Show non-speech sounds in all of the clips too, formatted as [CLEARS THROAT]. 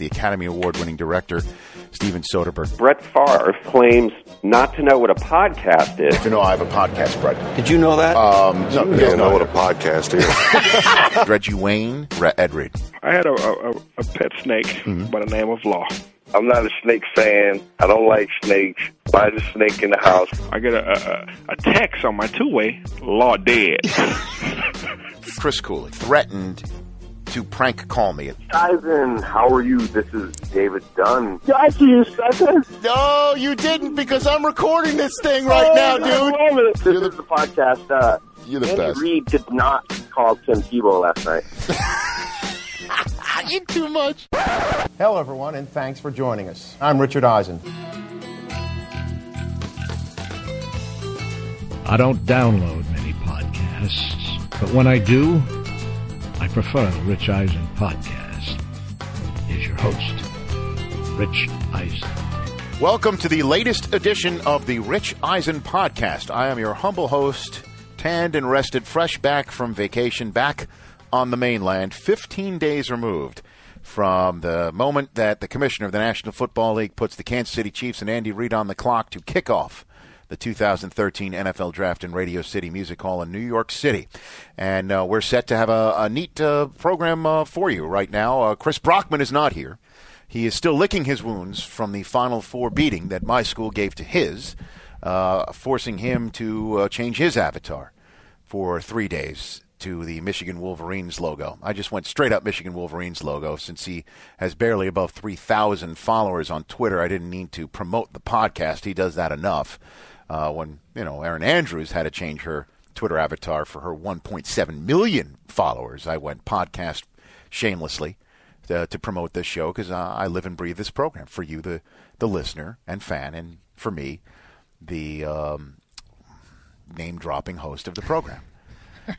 the Academy Award winning director, Steven Soderbergh. Brett Favre claims not to know what a podcast is. You know, I have a podcast, Brett. Did you know that? Um, no, You don't know what a podcast is. [LAUGHS] Reggie Wayne, Re- Ed Reed. I had a, a, a pet snake Mm-hmm. by the name of Law. I'm not a snake fan. I don't like snakes. Buy the snake in the house. I get a, a, a text on my two-way, Law dead. [LAUGHS] Chris Cooley threatened to prank call me. Eisen, how are you? This is David Dunn. Did I see you second? No, you didn't because I'm recording this thing right now, I dude. love it. This You're is the podcast. Uh, You're the Andy best. Reid did not call Tim Tebow last night. [LAUGHS] [LAUGHS] I eat too much. Hello, everyone, and thanks for joining us. I'm Richard Eisen. I don't download many podcasts, but when I do, I prefer the Rich Eisen podcast. Here's your host, Rich Eisen. Welcome to the latest edition of the Rich Eisen podcast. I am your humble host, tanned and rested, fresh back from vacation, back on the mainland, 15 days removed from the moment that the commissioner of the National Football League puts the Kansas City Chiefs and Andy Reid on the clock to kick off the 2013 NFL Draft in Radio City Music Hall in New York City. And uh, we're set to have a, a neat uh, program uh, for you right now. Uh, Chris Brockman is not here. He is still licking his wounds from the Final Four beating that my school gave to his, uh, forcing him to uh, change his avatar for three days to the Michigan Wolverines logo. I just went straight up Michigan Wolverines logo since he has barely above 3,000 followers on Twitter. I didn't need to promote the podcast. He does that enough. Uh, when, you know, Erin Andrews had to change her Twitter avatar for her 1.7 million followers, I went podcast shamelessly to, to promote this show because uh, I live and breathe this program for you, the, the listener and fan, and for me, the um, name dropping host of the program.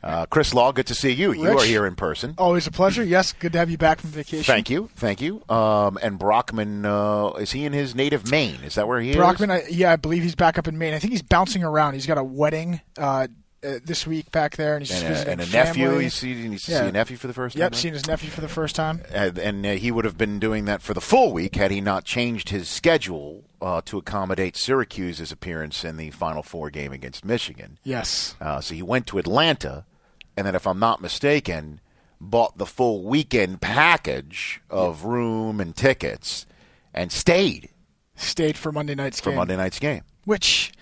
Uh, Chris Law, good to see you. you are here in person. Always a pleasure. Yes, good to have you back from vacation. Thank you, thank you. Um, and Brockman, uh, is he in his native Maine? Is that where he Brockman, is? I, yeah, I believe he's back up in Maine. I think he's bouncing around. He's got a wedding uh, uh, this week back there, and he's And a, visiting and a nephew. He's, seen- he's Yeah. seen a nephew for the first time. Yep, seen his nephew for the first time. and, and uh, he would have been doing that for the full week had he not changed his schedule uh, to accommodate Syracuse's appearance in the Final Four game against Michigan. Yes. Uh, so he went to Atlanta, and then, if I'm not mistaken, bought the full weekend package of room and tickets, and stayed Stayed for Monday night's for game. For Monday night's game. Which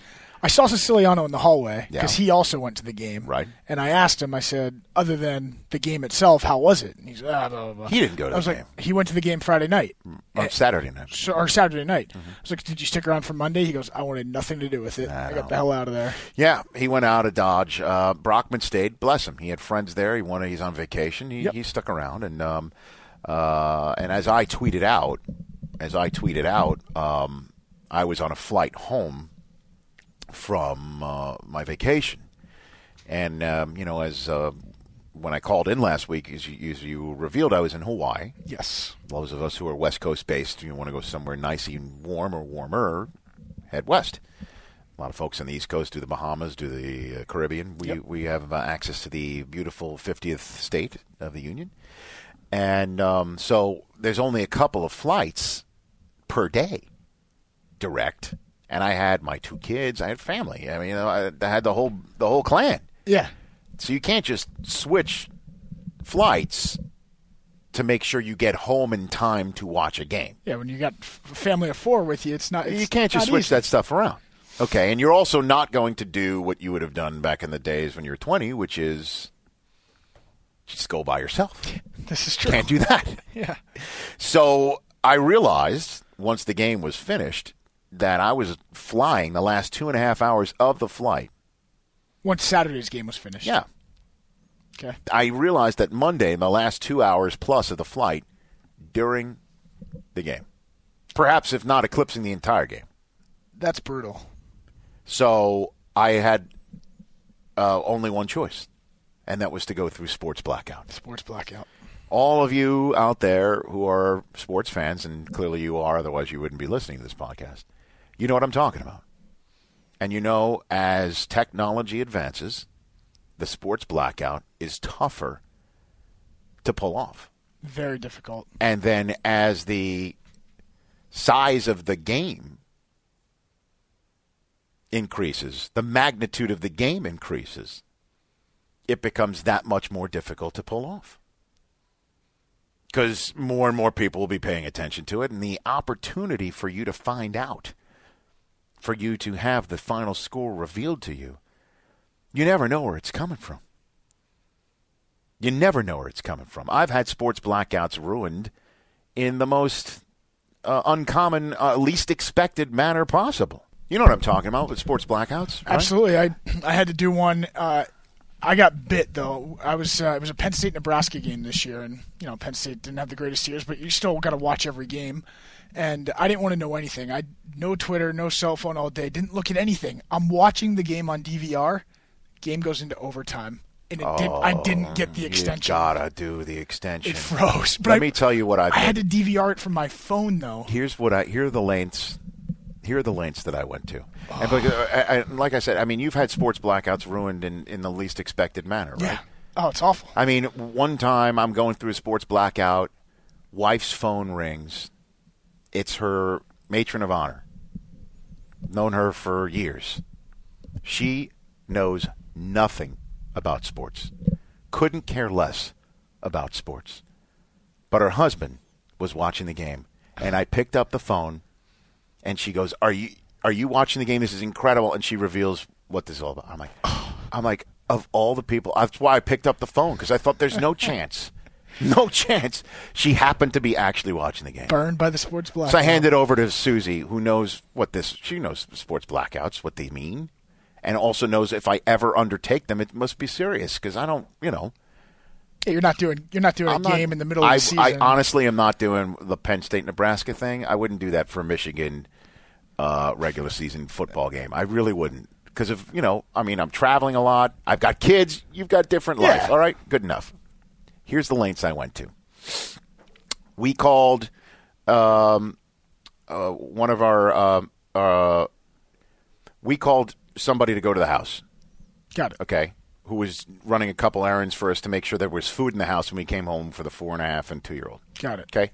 I saw Siciliano in the hallway Yeah. because he also went to the game. Right. And I asked him, I said, other than the game itself, how was it? And he's ah, blah, blah, blah. He didn't go to I was like, game. he went to the game Friday night. on Saturday night. So, or Saturday night. Mm-hmm. I was like, "Did you stick around for Monday?" He goes, "I wanted nothing to do with it. I, got the hell out of there." Yeah, he went out of Dodge. Uh, Brockman stayed. Bless him. He had friends there. He wanted. He's on vacation. He, Yep. he stuck around, and um, uh, and as I tweeted out, as I tweeted out, um, I was on a flight home from uh, my vacation, and um, you know, as uh, when I called in last week, as you, as you revealed, I was in Hawaii. Yes. Those of us who are West Coast based, you want to go somewhere nice and warm or warmer, head west. A lot of folks on the East Coast do the Bahamas, do the uh, Caribbean. We we have uh, access to the beautiful 50th state of the Union, and um, so there's only a couple of flights per day, direct. And I had my two kids. I had family. I mean, you know, I, I had the whole the whole clan. Yeah. So you can't just switch flights to make sure you get home in time to watch a game. Yeah. When you got a family of four with you, it's not. It's you can't just switch easy. that stuff around. Okay, and you're also not going to do what you would have done back in the days when you were 20, which is just go by yourself. [LAUGHS] This is true. Can't do that. [LAUGHS] Yeah. So I realized once the game was finished that I was flying the last two and a half hours of the flight. Once Saturday's game was finished. Yeah. Okay. I realized that Monday, the last two hours plus of the flight during the game. Perhaps if not eclipsing the entire game. That's brutal. So I had uh, only one choice, and that was to go through sports blackout. Sports blackout. All of you out there who are sports fans, and clearly you are, otherwise you wouldn't be listening to this podcast, you know what I'm talking about. And you know, as technology advances, the sports blackout is tougher to pull off. Very difficult. And then as the size of the game increases, the magnitude of the game increases, it becomes that much more difficult to pull off. Because more and more people will be paying attention to it, and the opportunity for you to find out, for you to have the final score revealed to you, you never know where it's coming from. You never know where it's coming from. I've had sports blackouts ruined in the most uh, uncommon, uh, least expected manner possible. You know what I'm talking about with sports blackouts? right? Absolutely. I I had to do one. Uh, I got bit though. I was uh, it was a Penn State Nebraska game this year, and you know Penn State didn't have the greatest years, but you still got to watch every game. And I didn't want to know anything. I no Twitter, no cell phone all day. Didn't look at anything. I'm watching the game on DVR. Game goes into overtime, and it did, I didn't get the extension. You gotta do the extension. It froze. But Let I, me tell you what I been- had to DVR it from my phone though. here's what I here are the lengths here are the lengths that I went to. And but, uh, I, I, like I said, I mean you've had sports blackouts ruined in, in the least expected manner, right? Yeah. Oh, it's awful. I mean, one time I'm going through a sports blackout, wife's phone rings. It's her matron of honor. Known her for years. She knows nothing about sports. Couldn't care less about sports. But her husband was watching the game, and I picked up the phone, and she goes, "Are you are you watching the game? This is incredible." And she reveals what this is all about. I'm like, I'm like, of all the people, that's why I picked up the phone because I thought there's no [LAUGHS] chance, [LAUGHS] no chance she happened to be actually watching the game. Burned by the sports blackout. So I handed over to Susie, who knows what this. She knows sports blackouts, what they mean, and also knows if I ever undertake them, it must be serious because I don't, you know. Yeah, you're not doing you're not doing I'm a not- game in the middle of I, the season. I honestly am not doing the Penn State Nebraska thing. I wouldn't do that for a Michigan uh, regular season football game. I really wouldn't because of you know. I mean, I'm traveling a lot. I've got kids. You've got different life. Yeah. All right, good enough. Here's the lengths I went to. We called um, uh, one of our. Uh, uh, we called somebody to go to the house Got it. okay, who was running a couple errands for us to make sure there was food in the house when we came home for the four and a half and two year old. Got it. Okay.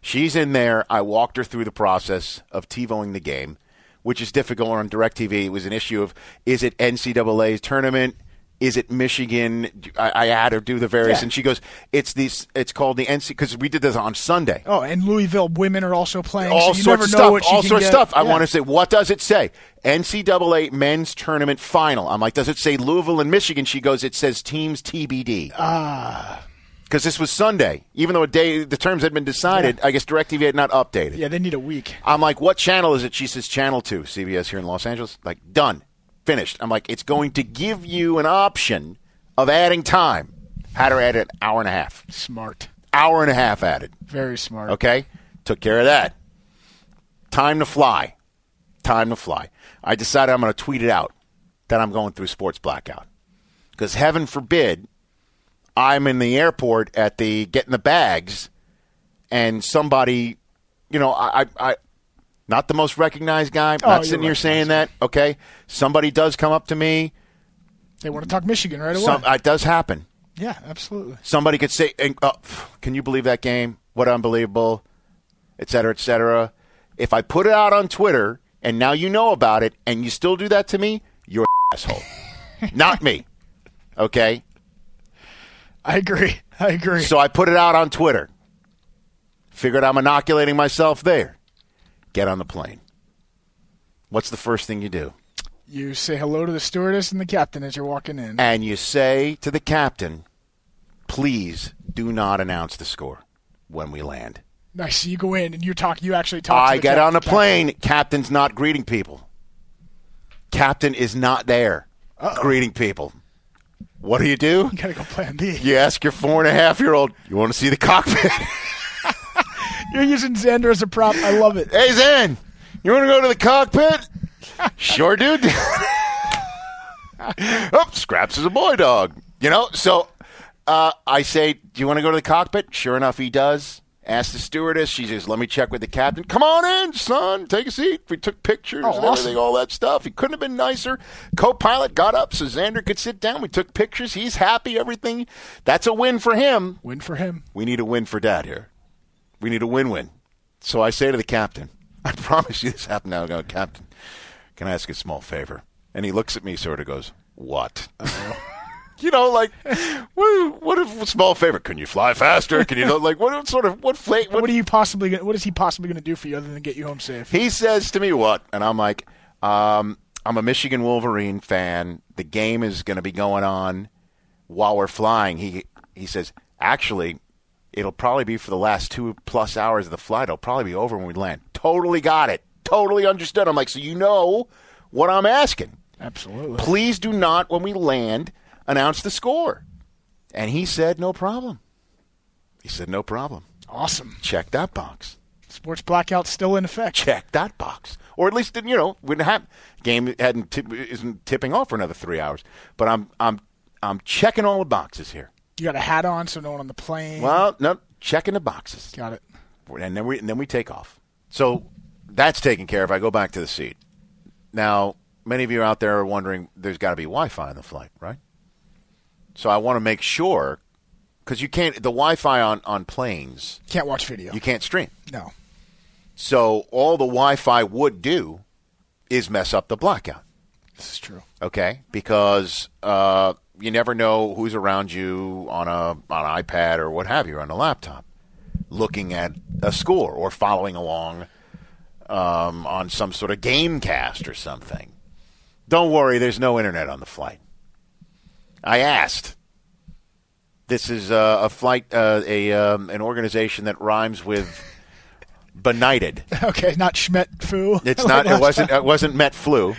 She's in there. I walked her through the process of TiVoing the game, which is difficult on DirecTV. It was an issue of is it NCAA's tournament? Is it Michigan? I, I had her do the various, Yeah. and she goes, "It's these. It's called the NC because we did this on Sunday Oh, and Louisville women are also playing. all so you sorts never of know stuff. All sorts of stuff. I want to say, what does it say? NCAA men's tournament final. I'm like, does it say Louisville and Michigan? She goes, it says teams TBD. Ah. Because this was Sunday, even though a day the terms had been decided. I guess Directv had not updated. Yeah, they need a week. I'm like, what channel is it? She says Channel Two, CBS here in Los Angeles. Like, done, finished. I'm like, it's going to give you an option of adding time. Had her add an hour and a half. Smart. Hour and a half added. Very smart. Okay? Took care of that. Time to fly. Time to fly. I decided I'm going to tweet it out that I'm going through sports blackout. Because heaven forbid I'm in the airport at the getting the bags and somebody, you know, I, I, I not the most recognized guy, Oh, not sitting here saying that, okay? Somebody does come up to me. They want to talk Michigan right away. Some, it does happen. yeah, absolutely. Somebody could say, oh, "Can you believe that game? What unbelievable!" Et cetera, et cetera. If I put it out on Twitter and now you know about it, and you still do that to me, you're an [LAUGHS] asshole, not me. Okay, I agree. [LAUGHS] I agree. so I put it out on Twitter. Figured I'm inoculating myself there. Get on the plane. What's the first thing you do? you say hello to the stewardess and the captain as you're walking in. And you say to the captain, "Please do not announce the score when we land." nice. So you go in and you talk. You actually talk. to I get cap- on the captain. plane. Captain's not greeting people. Captain is not there greeting people. What do you do? You gotta go plan B. You ask your four and a half year old, you want to see the cockpit? [LAUGHS] You're using Xander as a prop. I love it. hey, Zen, you want to go to the cockpit? [LAUGHS] sure, dude. [LAUGHS] oh, Scraps is a boy dog. You know, so uh, I say, do you want to go to the cockpit? Sure enough, he does. Ask the stewardess. She says, "Let me check with the captain." Come on in, son. Take a seat. We took pictures Oh, and awesome. everything, all that stuff. He couldn't have been nicer. Co-pilot got up so Xander could sit down. We took pictures. He's happy. Everything. That's a win for him. Win for him. We need a win for Dad here. We need a win-win. So I say to the captain, [LAUGHS] "I promise you this happened now." I go, Captain, can I ask a small favor? And he looks at me, sort of goes, "What?" [LAUGHS] you know, like, what, what a small favor? Can you fly faster? Can you, like, what sort of, what, fla- What, are you possibly? Gonna, what is he possibly going to do for you other than get you home safe? He says to me, "What?" And I'm like, um, "I'm a Michigan Wolverine fan. The game is going to be going on while we're flying." He he says, "Actually, it'll probably be for the last two plus hours of the flight. It'll probably be over when we land." Totally got it. Totally understood. I'm like, "So you know what I'm asking? Absolutely. Please do not, when we land, announce the score." And he said, "No problem." He said, "No problem." Awesome. Check that box Sports blackout still in effect. check that box, or at least you know wouldn't have game hadn't tip, isn't tipping off for another three hours. But I'm I'm I'm checking all the boxes here. You got a hat on, so no one on the plane. Well, no, checking the boxes, got it. and then we and then we take off. So that's taken care of. I go back to the seat. Now, many of you out there are wondering, there's got to be Wi-Fi on the flight, right? So I want to make sure because you can't the Wi-Fi on on planes Can't watch video. you can't stream. no. So all the Wi-Fi would do is mess up the blackout. This is true. Okay, because uh, you never know who's around you on a on an iPad or what have you on a laptop, looking at a score or following along um, on some sort of game cast or something. Don't worry, there's no internet on the flight. I asked. This is uh, a flight, uh, a um, an organization that rhymes with [LAUGHS] benighted. [LAUGHS] Okay, not Schmet Fu. It's [LAUGHS] not. It wasn't. It wasn't Met flu.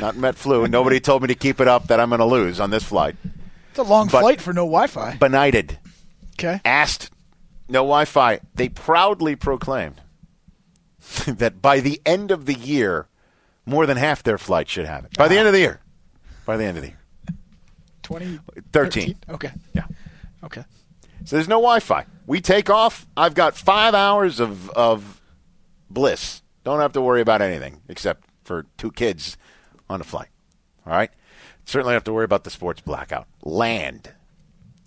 Not Met flu. And nobody told me to keep it up. That I'm going to lose on this flight. It's a long but- flight for no Wi-Fi. Benighted. Okay. Asked. No Wi-Fi. They proudly proclaimed [LAUGHS] that by the end of the year, more than half their flights should have it. By the end of the year. By the end of the year. 2013. Okay. Yeah. Okay. So there's no Wi-Fi. We take off. I've got five hours of of bliss. Don't have to worry about anything except for two kids on a flight. All right. Certainly have to worry about the sports blackout. Land,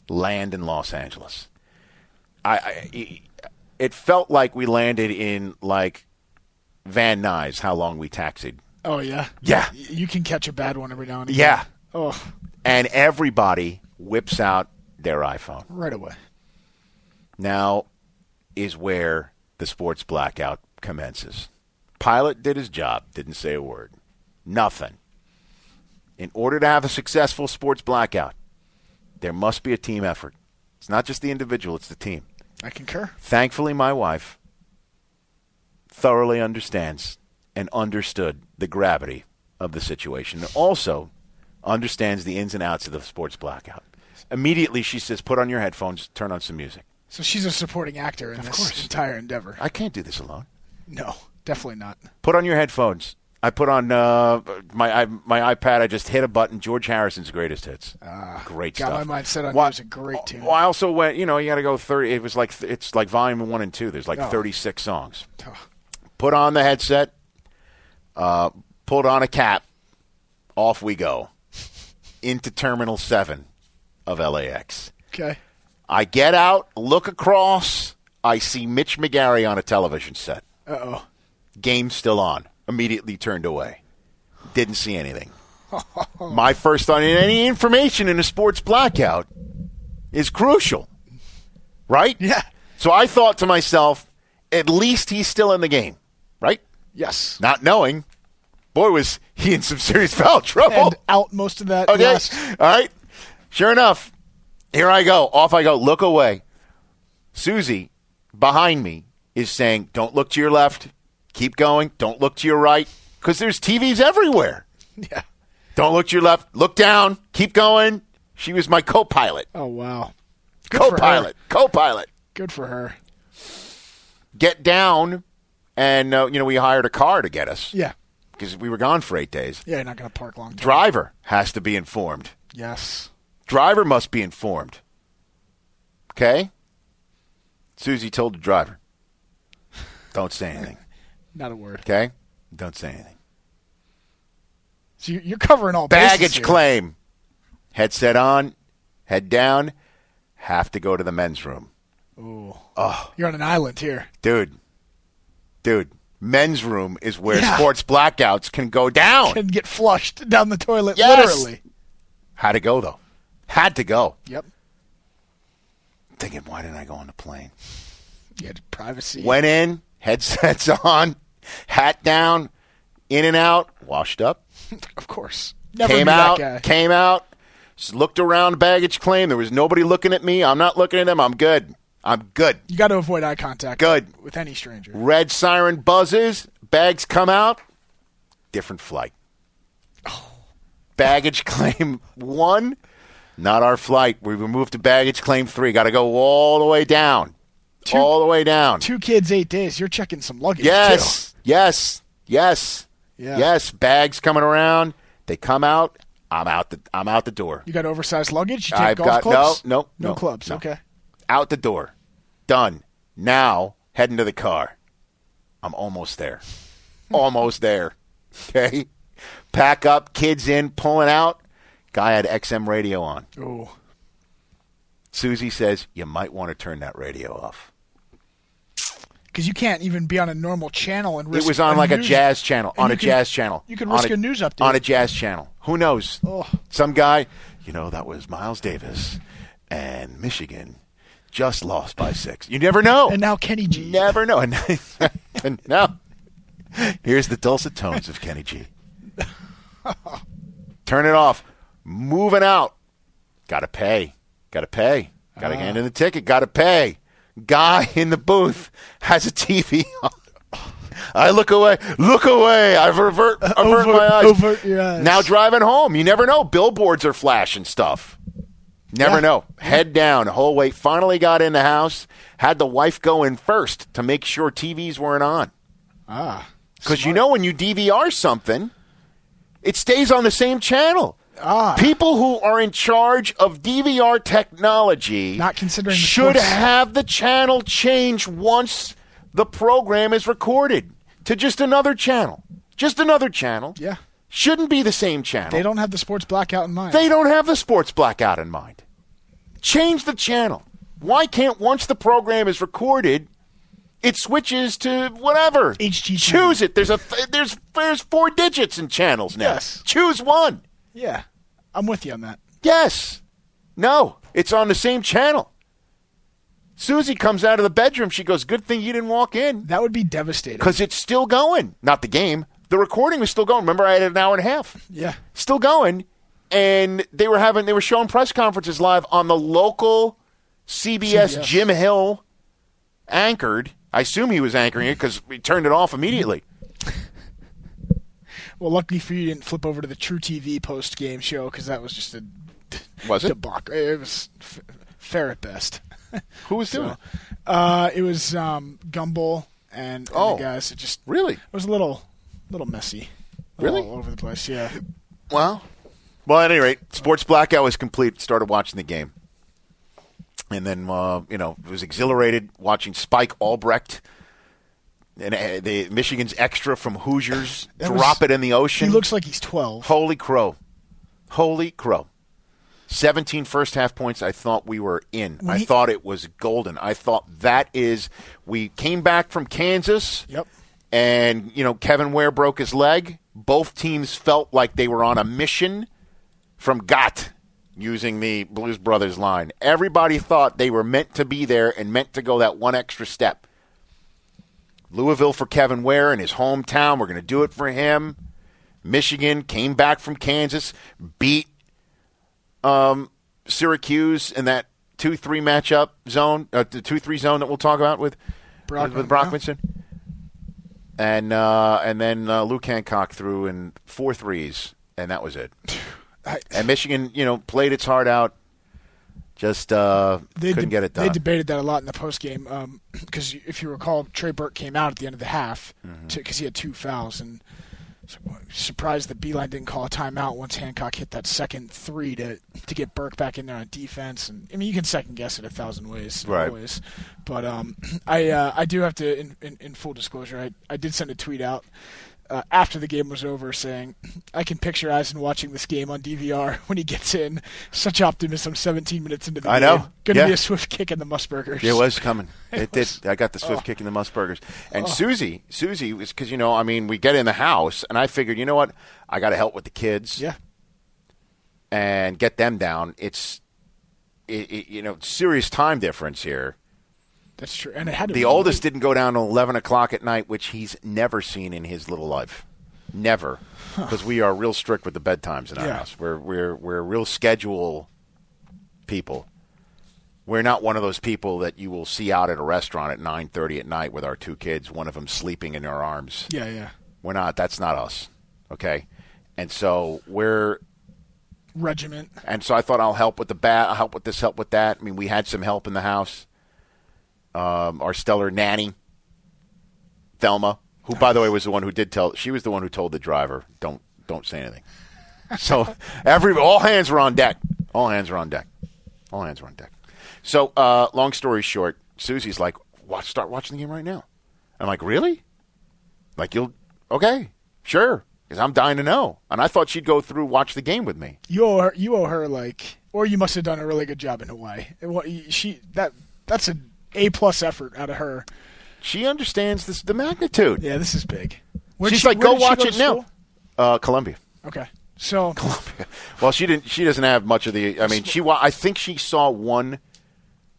land in Los Angeles. I, I it felt like we landed in like Van Nuys. How long we taxied? Oh yeah. Yeah. You can catch a bad one every now and again. Yeah. Oh, And everybody whips out their iPhone. right away. now is where the sports blackout commences. Pilot did his job, didn't say a word. Nothing. In order to have a successful sports blackout, there must be a team effort. It's not just the individual, it's the team. I concur. Thankfully, my wife thoroughly understands and understood the gravity of the situation. And also understands the ins and outs of the sports blackout. Immediately, she says, Put on your headphones, turn on some music. So she's a supporting actor in this course. entire endeavor. I can't do this alone. No, definitely not. Put on your headphones. I put on uh, my I, my iPad. I just hit a button. George Harrison's greatest hits. Great Got stuff. my mind set on. It's a great tune. Well, I also went. You know, you got to go thirty. It was like it's like volume one and two. There's like Oh. thirty six songs. Oh, Put on the headset. Uh, pulled on a cap. Off we go into Terminal Seven of LAX. Okay. I get out, look across. I see Mitch McGary on a television set. Uh oh. Game still on. Immediately turned away. Didn't see anything. My first thought in any information in a sports blackout is crucial. Right? Yeah. So I thought to myself, at least he's still in the game. Right? Yes. Not knowing. Boy, was he in some serious foul trouble. And out most of that. Okay. last- All right. Sure enough, here I go. Off I go. Look away. Susie, behind me, is saying, Don't look to your left. Keep going. Don't look to your right. Because there's TVs everywhere. [LAUGHS] Yeah. Don't look to your left. Look down. Keep going. She was my co pilot. Oh wow. Good co-pilot. Co pilot. Good for her. Get down. And, uh, you know, we hired a car to get us Yeah. because we were gone for eight days. Yeah. You're not going to park long. term. Driver has to be informed. Yes. driver must be informed. Okay? Susie told the driver, "Don't say anything." Not a word. Okay, don't say anything. So you're, you're covering all Baggage here. claim. Headset on, head down. Have to go to the men's room, Ooh. Oh. You're on an island here. dude. Dude, men's room is where Yeah. sports blackouts can go down. Can get flushed down the toilet, Yes. literally. Had to go though. Had to go. Yep. Thinking, why didn't I go on the plane? You had privacy. Went in, headsets [LAUGHS] on, hat down, in and out, washed up. [LAUGHS] Of course. Never came knew out, that guy. came out, looked around baggage claim. There was nobody looking at me. I'm not looking at them. I'm good. I'm good. You got to avoid eye contact. Good. With any stranger. Red siren buzzes, bags come out, different flight. Oh. Baggage [LAUGHS] claim one, not our flight. We were moved to baggage claim three. Got to go all the way down. All the way down. Two kids, eight days. You're checking some luggage. Yes, yes, yes, Yeah. yes. Bags coming around. They come out. I'm out the. I'm out the door. You got oversized luggage. You take I've golf got clubs? no, no, no, no, clubs. no. Okay. Out the door. Done. Now heading to the car. I'm almost there. [LAUGHS] almost there. Okay. Pack up. Kids in. Pulling out. Guy had XM radio on. Oh. Susie says you might want to turn that radio off. Because you can't even be on a normal channel and risk It was on like a jazz channel. On a can- jazz channel. You can risk a, news update. on a jazz channel. Who knows? Oh. Some guy, you know, that was Miles Davis and Michigan just lost by six. You never know. and now Kenny G. never know. And, [LAUGHS] and now, here's the dulcet tones of Kenny G. [LAUGHS] Turn it off. Moving out. Got to pay. Got to pay. Got to ah. hand in the ticket. Got to pay. Guy in the booth has a TV on. I look away. Look away. I avert, avert Overt- my eyes. overt your eyes. Now driving home. You never know. Billboards are flashing stuff. Never Yeah. know. Head down. Whole way. Finally got in the house. Had the wife go in first to make sure TVs weren't on. Ah. Because you know when you DVR something, it stays on the same channel. Ah. People who are in charge of DVR technology Not considering should sports- have the channel change once the program is recorded to just another channel. Just another channel. Yeah. Shouldn't be the same channel. They don't have the sports blackout in mind. They don't have the sports blackout in mind. Change the channel. Why can't once the program is recorded, it switches to whatever HGTV. Choose it. There's a there's there's four digits in channels now. Yes. Choose one. yeah. I'm with you on that. Yes. No. It's on the same channel. Susie comes out of the bedroom. She goes, "Good thing you didn't walk in That would be devastating. because it's still going. Not the game. The recording was still going. Remember, I had an hour and a half." Yeah. still going and they were having they were showing press conferences live on the local CBS, CBS. Jim Hill anchored I assume he was anchoring it because we turned it off immediately. Well, luckily for you, you didn't flip over to the truTV post game show because that was just a Was it? debacle. It was f- fair at best. [LAUGHS] Who was doing So, it? uh, it was um, Gumbel and, and Oh. the guys. It just Really? it was a little, little messy. Really? all over the place. Yeah. Well, well, at any rate, sports blackout was complete. Started watching the game, and then uh, you know it was exhilarated watching Spike Albrecht and uh, the Michigan's extra from Hoosiers That was- drop it in the ocean. He looks like he's twelve. Holy crow. Holy crow. 17 first half points. I thought we were in. I thought it was golden. I thought that is. We came back from Kansas. Yep. And, you know, Kevin Ware broke his leg. Both teams felt like they were on a mission from Gott, using the Blues Brothers line. Everybody thought they were meant to be there and meant to go that one extra step. Louisville for Kevin Ware in his hometown. We're going to do it for him. Michigan came back from Kansas, beat um, Syracuse in that two-three matchup zone, uh, the two-three zone that we'll talk about with Brockman, with Brockmanson. And uh, and then uh, Luke Hancock threw in four threes, and that was it. [SIGHS] I- And Michigan, you know, played its heart out, just uh, They couldn't de- get it done. They debated that a lot in the post game because [CLEARS THROAT] if you recall, Trey Burke came out at the end of the half Mm-hmm. because he had two fouls, and surprised that Beilein didn't call a timeout once Hancock hit that second three to to get Burke back in there on defense. And I mean, you can second guess it a thousand ways, Right. always. But um, [CLEARS THROAT] I uh, I do have to, in, in, in full disclosure, I I did send a tweet out. Uh, after the game was over, saying, "I can picture Eisen watching this game on DVR [LAUGHS] when he gets in. Such optimism, 17 minutes into the I game. know. Going to Yeah. be a swift kick in the Musburgers. It was coming. [LAUGHS] It, was- did. I got the swift Oh. kick in the Musburgers. And Susie, Susie was because you know, I mean, we get in the house, and I figured, you know what, I got to help with the kids Yeah. and get them down. It's, it, it, you know, serious time difference here. That's true. And it had to The oldest didn't go down till eleven o'clock at night, which he's never seen in his little life, never, because we are real strict with the bedtimes in our Yeah. house. We're we're we're real schedule people. We're not one of those people that you will see out at a restaurant at nine thirty at night with our two kids, one of them sleeping in our arms. Yeah, yeah. We're not. That's not us. Okay, and so we're Regiment. and so I thought I'll help with the bat, I'll help with this, help with that. I mean, we had some help in the house. Um, our stellar nanny, Thelma, who by the way was the one who did tell. She was the one who told the driver, "Don't, don't say anything." So [LAUGHS] every all hands were on deck. All hands were on deck. All hands were on deck. So uh, long story short, Susie's like, "Watch, start watching the game right now." I'm like, "Really? Like you'll okay, sure." Because I'm dying to know, and I thought she'd go through watch the game with me. You owe her. You owe her like, or you must have done a really good job in Hawaii. She that that's an A plus effort out of her. She understands this, the magnitude. Yeah, this is big. Where'd She's she- like, go watch to it now. Uh, Columbia. Okay, so [LAUGHS] Columbia. Well, she didn't. She doesn't have much of the. I mean, she. wa- I think she saw one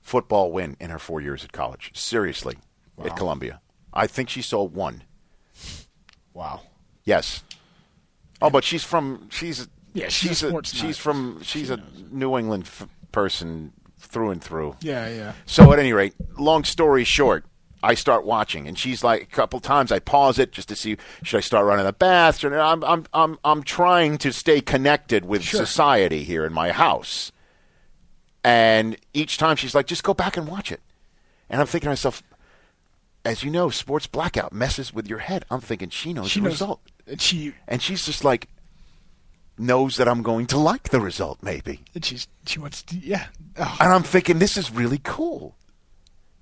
football win in her four years at college. Seriously, at Columbia, I think she saw one. wow. Yes. Oh, but she's from. She's. Yeah, she's a she's sports She's from. She's a New England f- person through and through. Yeah, yeah. So at any rate, long story short, I start watching, and she's like a couple times. I pause it just to see should I start running the bath. Should I- I'm I'm I'm I'm trying to stay connected with Sure. society here in my house, and each time she's like, just go back and watch it, and I'm thinking to myself, as you know, sports blackout messes with your head. I'm thinking she knows She the knows. result, And she and she's just like knows that I'm going to like the result, maybe. and she's she wants to. Yeah. Oh, And I'm thinking, this is really cool.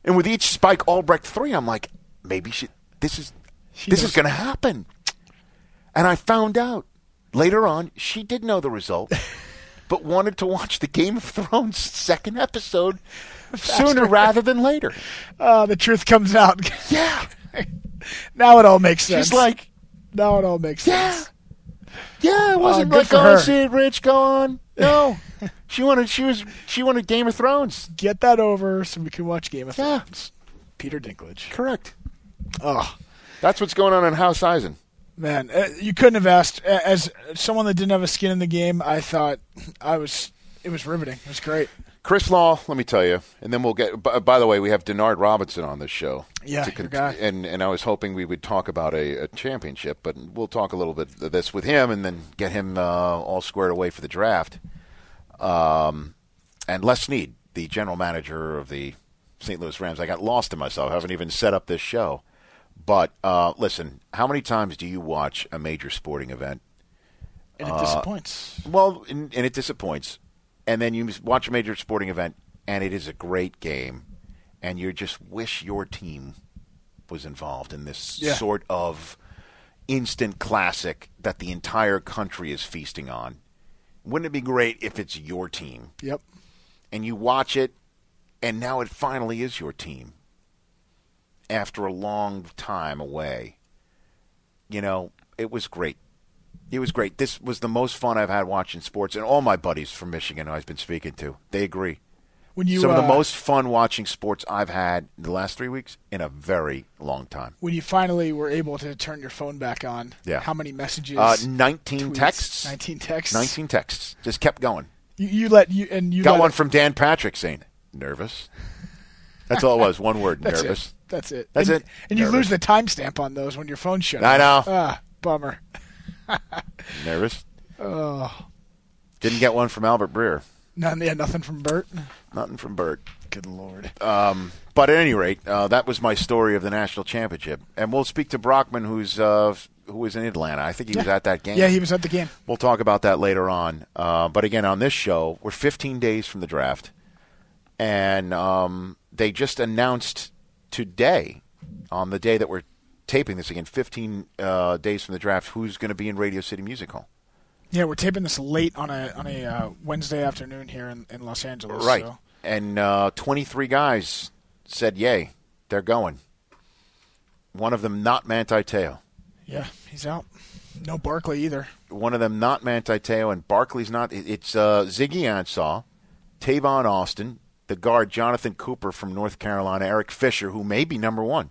And with each Spike Albrecht three, I'm like, maybe she, this is She this knows. is going to happen. And I found out later on she did know the result, [LAUGHS] but wanted to watch the Game of Thrones second episode sooner rather than later. uh, the truth comes out. Yeah, [LAUGHS] now it all makes sense. she's like, now it all makes yeah, sense. Yeah. It wasn't good like, oh, her. Sid Rich, go on. No, [LAUGHS] she wanted. She was. She wanted Game of Thrones. Get that over so we can watch Game of Yeah. Thrones. Peter Dinklage. Correct. Oh. That's what's going on in House Eisen. Man, uh, you couldn't have asked. As someone that didn't have a skin in the game, I thought I was. It was riveting. It was great. Chris Law, let me tell you, and then we'll get. By, by the way, we have Denard Robinson on this show. Yeah, guy. and and I was hoping we would talk about a, a championship, but we'll talk a little bit of this with him, and then get him uh, all squared away for the draft. Um, and Les Snead, the general manager of the St. Louis Rams, I got lost in myself. I haven't even set up this show. But uh, listen, how many times do you watch a major sporting event And it Uh, disappoints. well, and, and it disappoints. And then you watch a major sporting event, and it is a great game, and you just wish your team was involved in this Yeah. sort of instant classic that the entire country is feasting on. Wouldn't it be great if it's your team Yep. and you watch it, and now it finally is your team after a long time away? You know, it was great. It was great. This was the most fun I've had watching sports, and all my buddies from Michigan who I've been speaking to, they agree. When you Some of the uh, most fun watching sports I've had in the last three weeks in a very long time. when you finally were able to turn your phone back on. Yeah. How many messages? Uh, 19 tweets? texts. Nineteen texts. 19 texts. Just kept going. You, you let you and you Got one it- from Dan Patrick saying, nervous. That's all it was. One word, [LAUGHS] That's nervous. it. That's it. That's and, it. And you lose the timestamp on those when your phone shuts. I know. Ah, bummer. [LAUGHS] Nervous. Oh, Didn't get one from Albert Breer. none. Yeah, nothing from Bert. Nothing from Bert. Good lord. Um, but at any rate, uh, that was my story of the national championship, and we'll speak to Brockman, who's uh, who was in Atlanta. I think he was at that game. Yeah, he was at the game. We'll talk about that later on. Uh, but again, on this show, we're 15 days from the draft, and um, they just announced today, on the day that we're taping this again, 15 uh, days from the draft, who's going to be in Radio City Music Hall. Yeah, we're taping this late on a on a uh, Wednesday afternoon here in, in Los Angeles. Right. so- And uh, 23 guys said, yay, they're going. One of them not Manti Te'o. Yeah, he's out. No Barkley either. One of them not Manti Te'o, and Barkley's not. It's uh, Ziggy Ansah, Tavon Austin, the guard Jonathan Cooper from North Carolina, Eric Fisher, who may be number one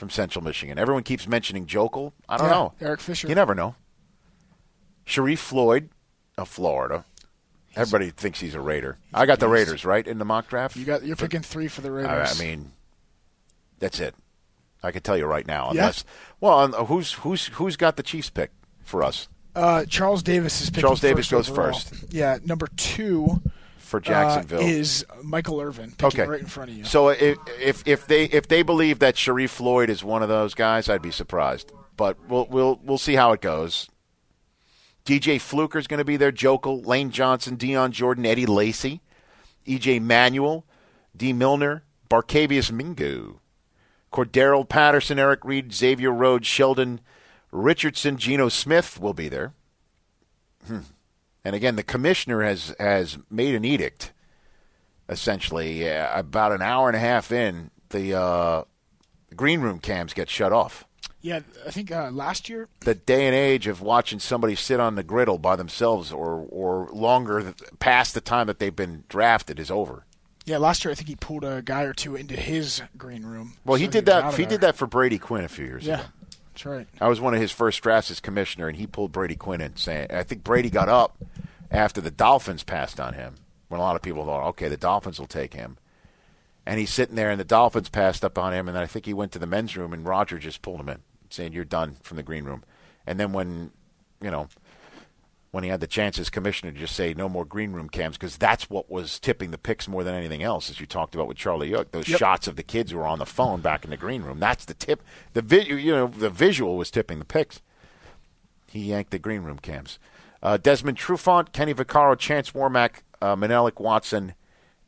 from Central Michigan. Everyone keeps mentioning Joeckel. I don't Yeah, know. Eric Fisher. You never know. Sharrif Floyd of Florida. Everybody thinks he's a Raider. I got the. Raiders right in the mock draft. You got you're picking three for the Raiders. I mean, that's it. I can tell you right now. Yeah? Unless, well, uh, who's who's who's got the Chiefs pick for us uh, Charles Davis is picking Charles Davis goes overall. first. Yeah, number two for uh, Jacksonville? is Michael Irvin okay, right in front of you. So if, if if they if they believe that Sharrif Floyd is one of those guys, I'd be surprised. But we'll we'll we'll see how it goes. DJ Fluker is going to be there. Joeckel, Lane Johnson, Dion Jordan, Eddie Lacy, EJ Manuel, Dee Milner, Barkevious Mingo, Cordarrelle Patterson, Eric Reid, Xavier Rhodes, Sheldon Richardson, Geno Smith will be there. Hmm. And again, the commissioner has has made an edict. Essentially, uh, about an hour and a half in, the uh, green room cams get shut off. yeah, I think uh, last year The day and age of watching somebody sit on the griddle by themselves or or longer past the time that they've been drafted is over. Yeah, last year I think he pulled a guy or two into his green room. Well, he did was that. He there. did that for Brady Quinn a few years Yeah, ago. That's right. I was one of his first drafts as commissioner, and he pulled Brady Quinn in. Saying, I think Brady got up after the Dolphins passed on him. When a lot of people thought, okay, the Dolphins will take him, and he's sitting there, and the Dolphins passed up on him, and I think he went to the men's room, and Roger just pulled him in, saying, "You're done from the green room." And then when, you know, when he had the chance as commissioner to just say no more green room cams, because that's what was tipping the picks more than anything else, as you talked about with Charlie Yook. Those Yep. shots of the kids who were on the phone back in the green room. That's the tip. The vi- you know the visual was tipping the picks. He yanked the green room cams. Uh, Desmond Trufant, Kenny Vaccaro, Chance Warmack, uh, Menelik Watson,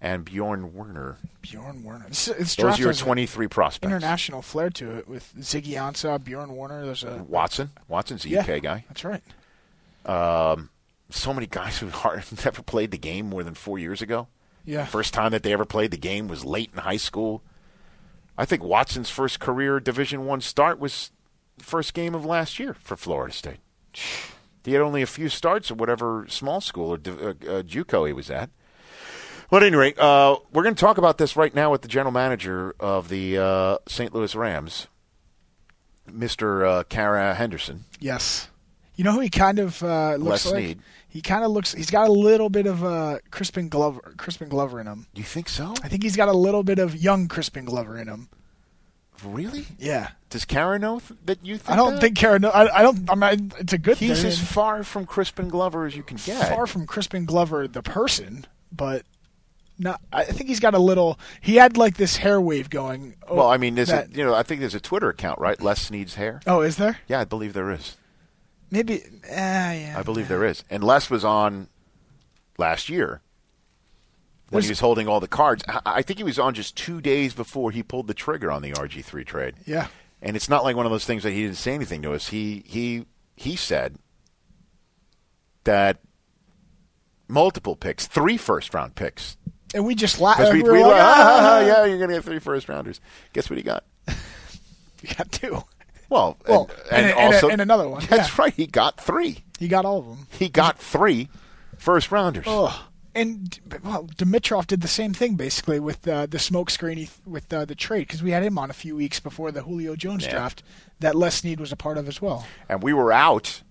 and Bjorn Werner. Bjorn Werner. This, this those are your a 23 prospects. international flair to it with Ziggy Ansah, Bjorn Werner. There's a Watson. Watson's a yeah, UK guy. That's right. So many guys who [LAUGHS] hard, never played the game more than four years ago. Yeah. First time that they ever played the game was late in high school. I think Watson's first career Division One start was the first game of last year for Florida State. He had only a few starts at whatever small school or uh, uh, JUCO he was at. Well, at any rate, uh, we're going to talk about this right now with the general manager of the uh, St. Louis Rams, Mr. Uh, Kara Henderson. Yes. You know who he kind of uh, looks Les like? Snead. He kind of looks. He's got a little bit of uh, Crispin Glover. Crispin Glover in him. You think so? I think he's got a little bit of young Crispin Glover in him. Really? Yeah. Does Kara know th- that you think I don't that? think Karen. I, I don't. I'm it's a good He's thing. as far from Crispin Glover as you can get. far from Crispin Glover the person, but not. I think he's got a little. He had like this hair wave going. Oh, well, I mean, there's that- a, you know, I think there's a Twitter account, right? Les needs hair. Oh, is there? Yeah, I believe there is. Maybe. Uh, yeah. I believe there is. And Les was on last year when Was- he was holding all the cards. I- I think he was on just two days before he pulled the trigger on the RG3 trade. Yeah. And it's not like one of those things that he didn't say anything to us. He he he said that multiple picks, three first round picks. And we just laughed. We, we we like, like, ah, "Ah." yeah, you're going to get three first rounders. Guess what he got? [LAUGHS] We got two. Well, Well, and, and, and a- and a- also and another one. That's Yeah. right. He got three. He got all of them. He got three first rounders. Oh, and well, Dimitroff did the same thing basically with uh, the smoke screen he, with uh, the trade because we had him on a few weeks before the Julio Jones Yeah. draft that Les Snead was a part of as well. and we were out.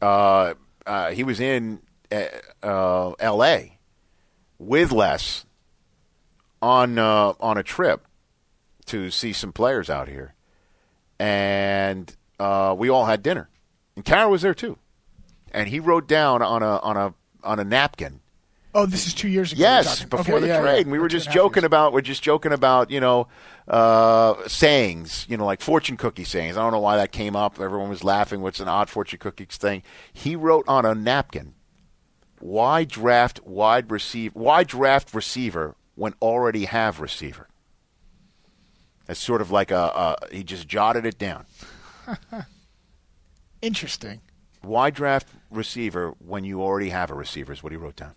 Uh, uh, he was in uh, uh, L.A. with Les on uh, on a trip to see some players out here, and uh, we all had dinner, and Kara was there too, and he wrote down on a on a on a napkin Oh, this is two years ago. Yes, before Okay, the yeah, trade. yeah. And we were just joking years. about we're just joking about, you know, uh, sayings, you know, like fortune cookie sayings. I don't know why that came up. Everyone was laughing. What's an odd fortune cookie thing? He wrote on a napkin, "Why draft wide receiver? Why draft receiver when already have receiver?" It's sort of like a, a he just jotted it down. [LAUGHS] Interesting. Why draft receiver when you already have a receiver? Is what he wrote down.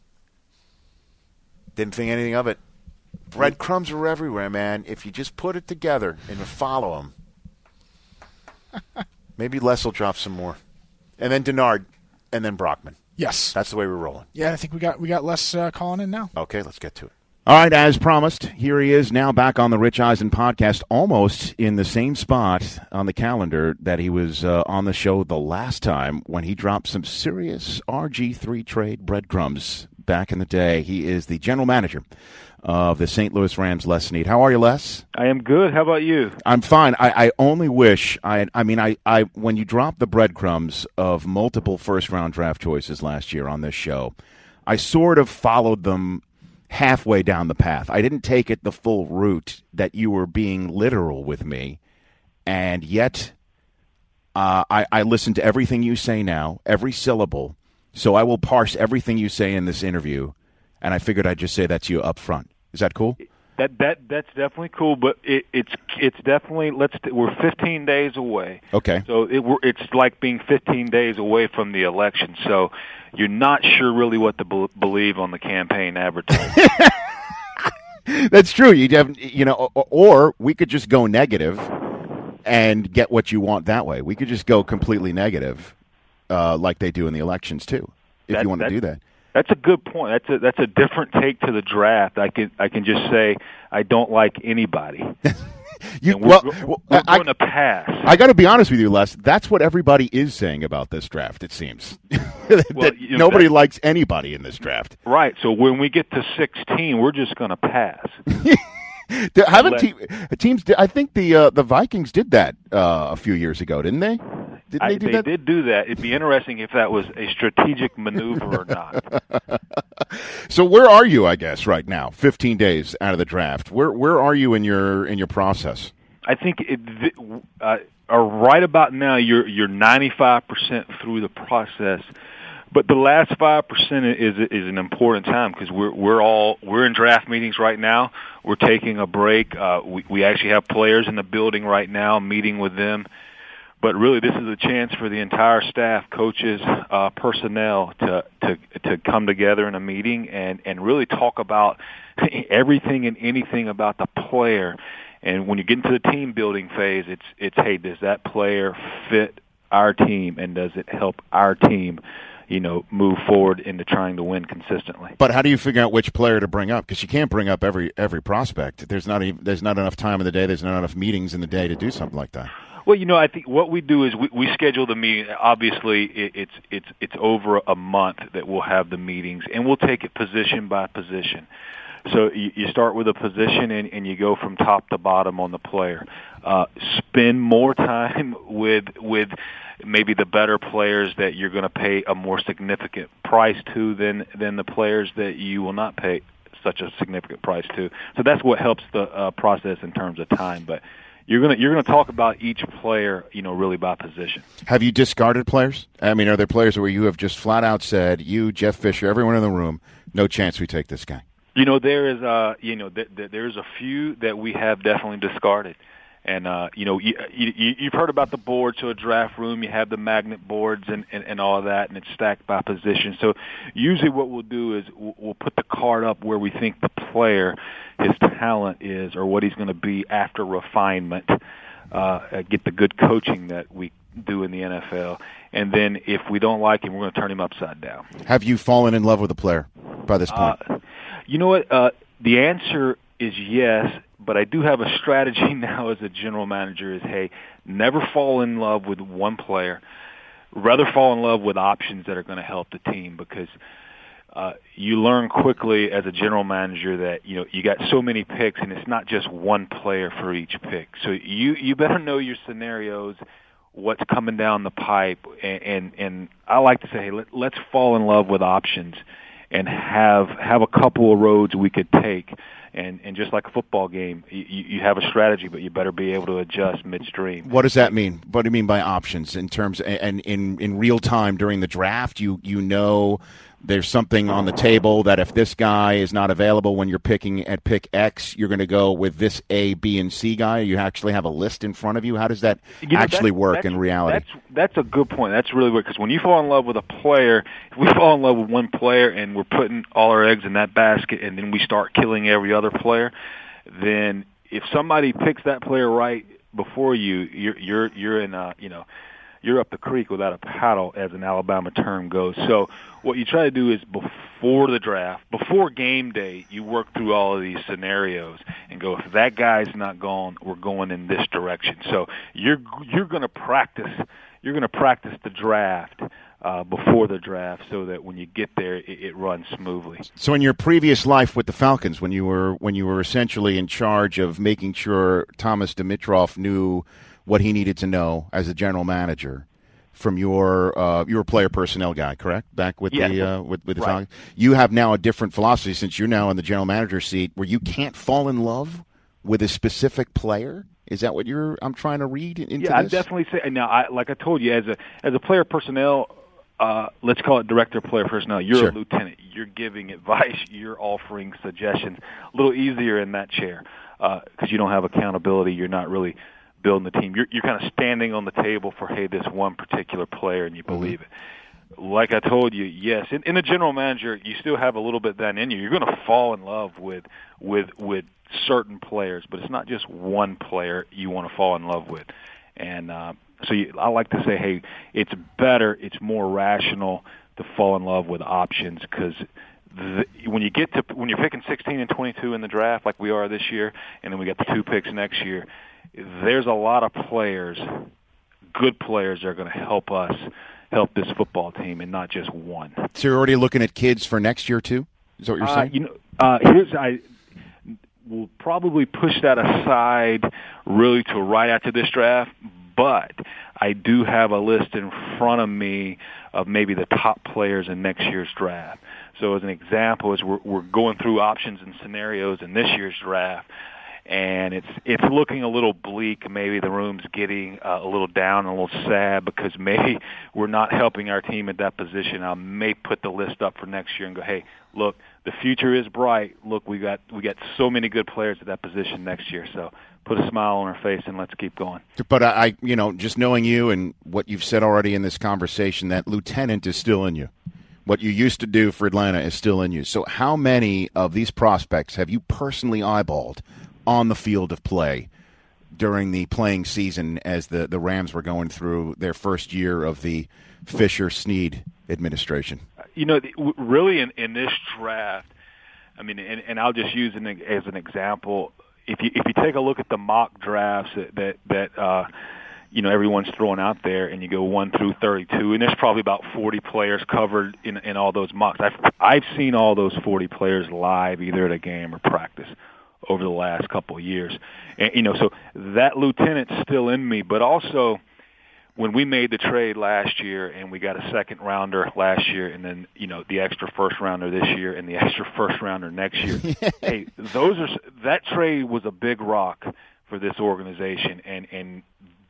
Didn't think anything of it. Breadcrumbs are everywhere, man. If you just put it together and follow them, [LAUGHS] maybe Les will drop some more, and then Denard, and then Brockman. Yes. That's the way we're rolling. Yeah, I think we got we got Les uh, calling in now. Okay, let's get to it. All right, as promised, here he is now back on the Rich Eisen podcast, almost in the same spot on the calendar that he was uh, on the show the last time when he dropped some serious RG3 trade breadcrumbs back in the day. He is the general manager of the St. Louis Rams, Les Snead. How are you, Les? I am good. How about you? I'm fine. I, I only wish I. I mean, I, I when you dropped the breadcrumbs of multiple first round draft choices last year on this show, I sort of followed them halfway down the path. I didn't take it the full route that you were being literal with me, and yet uh, I, I listen to everything you say now, every syllable. So I will parse everything you say in this interview, and I figured I'd just say that to you up front. Is that cool? That that that's definitely cool, but it, it's it's definitely let's we're 15 days away. Okay. So it, we're, it's like being 15 days away from the election. So you're not sure really what to be- believe on the campaign advertising. [LAUGHS] That's true. You have, you know, or, or we could just go negative and get what you want that way. We could just go completely negative, uh, like they do in the elections too. If That- you want to do that. That's a good point. That's a that's a different take to the draft. I can I can just say I don't like anybody. [LAUGHS] You And we're, well, well, we're I, going to pass. I got to be honest with you, Les. That's what everybody is saying about this draft. It seems [LAUGHS] that Well, you know, nobody that- likes anybody in this draft. right. So when we get to 16, we're just going to pass. [LAUGHS] Haven't teams? I think the uh, the Vikings did that uh, a few years ago, didn't they? Didn't I, they do they that? did do that. It'd be interesting if that was a strategic maneuver or not. [LAUGHS] So where are you? I guess right now, 15 days out of the draft. Where where are you in your in your process? I think it, uh, uh, right about now you're you're 95% through the process, but the last five percent is is an important time because we're we're all we're in draft meetings right now. We're taking a break. Uh, we we actually have players in the building right now, meeting with them. But really, this is a chance for the entire staff, coaches, uh, personnel to to to come together in a meeting and and really talk about [LAUGHS] everything and anything about the player. And when you get into the team building phase, it's it's hey, does that player fit our team, and does it help our team, you know, move forward into trying to win consistently? But how do you figure out which player to bring up? Because you can't bring up every every prospect. There's not even, there's not enough time in the day. There's not enough meetings in the day to do something like that. Well, you know, I think what we do is we, we schedule the meeting. Obviously, it, it's it's it's over a month that we'll have the meetings, and we'll take it position by position. So you, you start with a position, and, and you go from top to bottom on the player. Uh, spend more [LAUGHS] time with with maybe the better players that you're going to pay a more significant price to than than the players that you will not pay such a significant price to. So that's what helps the uh, process in terms of time, but you're gonna you're gonna talk about each player, you know, really by position. Have you discarded players? I mean, are there players where you have just flat out said, you, Jeff Fisher, everyone in the room, no chance we take this guy? You know, there is uh, you know, th- th- there's a few that we have definitely discarded. And uh, you know, you, you, you've heard about the board. So a draft room, you have the magnet boards and, and, and all of that, and it's stacked by position. So usually, what we'll do is we'll, we'll put the card up where we think the player, his talent is, or what he's going to be after refinement. Uh, get the good coaching that we do in the NFL, and then if we don't like him, we're going to turn him upside down. Have you fallen in love with a player by this point? Uh, you know what? Uh, the answer is yes, but I do have a strategy [LAUGHS] now as a general manager is, hey, never fall in love with one player. Rather fall in love with options that are going to help the team because uh, you learn quickly as a general manager that you know you got so many picks and it's not just one player for each pick. So you you better know your scenarios, what's coming down the pipe, and and, and I like to say, hey, let, let's fall in love with options and have have a couple of roads we could take. And and just like a football game, you, you have a strategy, but you better be able to adjust midstream. What does that mean? What do you mean by options in terms and in in real time during the draft? You you know there's something on the table that if this guy is not available when you're picking at pick X, you're going to go with this A, B, and C guy. You actually have a list in front of you. How does that you know, actually work in reality? That's that's a good point. That's really weird because when you fall in love with a player, if we [LAUGHS] fall in love with one player and we're putting all our eggs in that basket, and then we start killing every other player, then if somebody picks that player right before you, you're you're you're in a you know you're up the creek without a paddle, as an Alabama term goes. So what you try to do is before the draft, before game day, you work through all of these scenarios and go, if that guy's not gone, we're going in this direction. So you're you're going to practice. You're going to practice the draft uh, before the draft, so that when you get there, it, it runs smoothly. So, in your previous life with the Falcons, when you were when you were essentially in charge of making sure Thomas Dimitroff knew what he needed to know as a general manager from your uh, your player personnel guy, correct? Back with yes. the uh, with with the right. You have now a different philosophy since you're now in the general manager seat, where you can't fall in love with a specific player. Is that what you're? I'm trying to read into yeah, this. I definitely say. Now, I, like I told you, as a as a player personnel, uh, let's call it director of player personnel. You're sure. a lieutenant. You're giving advice. [LAUGHS] You're offering suggestions. A little easier in that chair because uh, you don't have accountability. You're not really building the team. You're, you're kind of standing on the table for hey, this one particular player, and you believe mm-hmm. it. Like I told you, yes, in, in a general manager, you still have a little bit that in you. You're going to fall in love with with with certain players, but it's not just one player you want to fall in love with. And uh, so you, I like to say, hey, it's better, it's more rational to fall in love with options because the, when you get to when you're picking 16 and 22 in the draft, like we are this year, and then we got the two picks next year there's a lot of players, good players, that are going to help us help this football team, and not just one. So you're already looking at kids for next year too. Is that what you're uh, saying? You know, uh, here's I will probably push that aside really to right after this draft, but I do have a list in front of me of maybe the top players in next year's draft. So as an example, as we're, we're going through options and scenarios in this year's draft, and it's it's looking a little bleak. Maybe the room's getting uh, a little down, a little sad because [LAUGHS] maybe we're not helping our team at that position. I may put the list up for next year and go, hey, look, the future is bright. Look, we got we got so many good players at that position next year. So put a smile on our face and let's keep going. But I, you know, just knowing you and what you've said already in this conversation, that lieutenant is still in you. What you used to do for Atlanta is still in you. So, how many of these prospects have you personally eyeballed on the field of play during the playing season as the, the Rams were going through their first year of the Fisher Snead administration? You know, really in, in this draft, I mean, and, and I'll just use an, as an example. If you if you take a look at the mock drafts that that, that uh, you know everyone's throwing out there, and you go one through thirty-two, and there's probably about forty players covered in in all those mocks. I've I've seen all those forty players live, either at a game or practice over the last couple of years. And, you know, so that lieutenant's still in me, but also when we made the trade last year and we got a second rounder last year and then, you know, the extra first rounder this year and the [LAUGHS] extra first rounder next year. [LAUGHS] hey, those are that trade was a big rock for this organization and and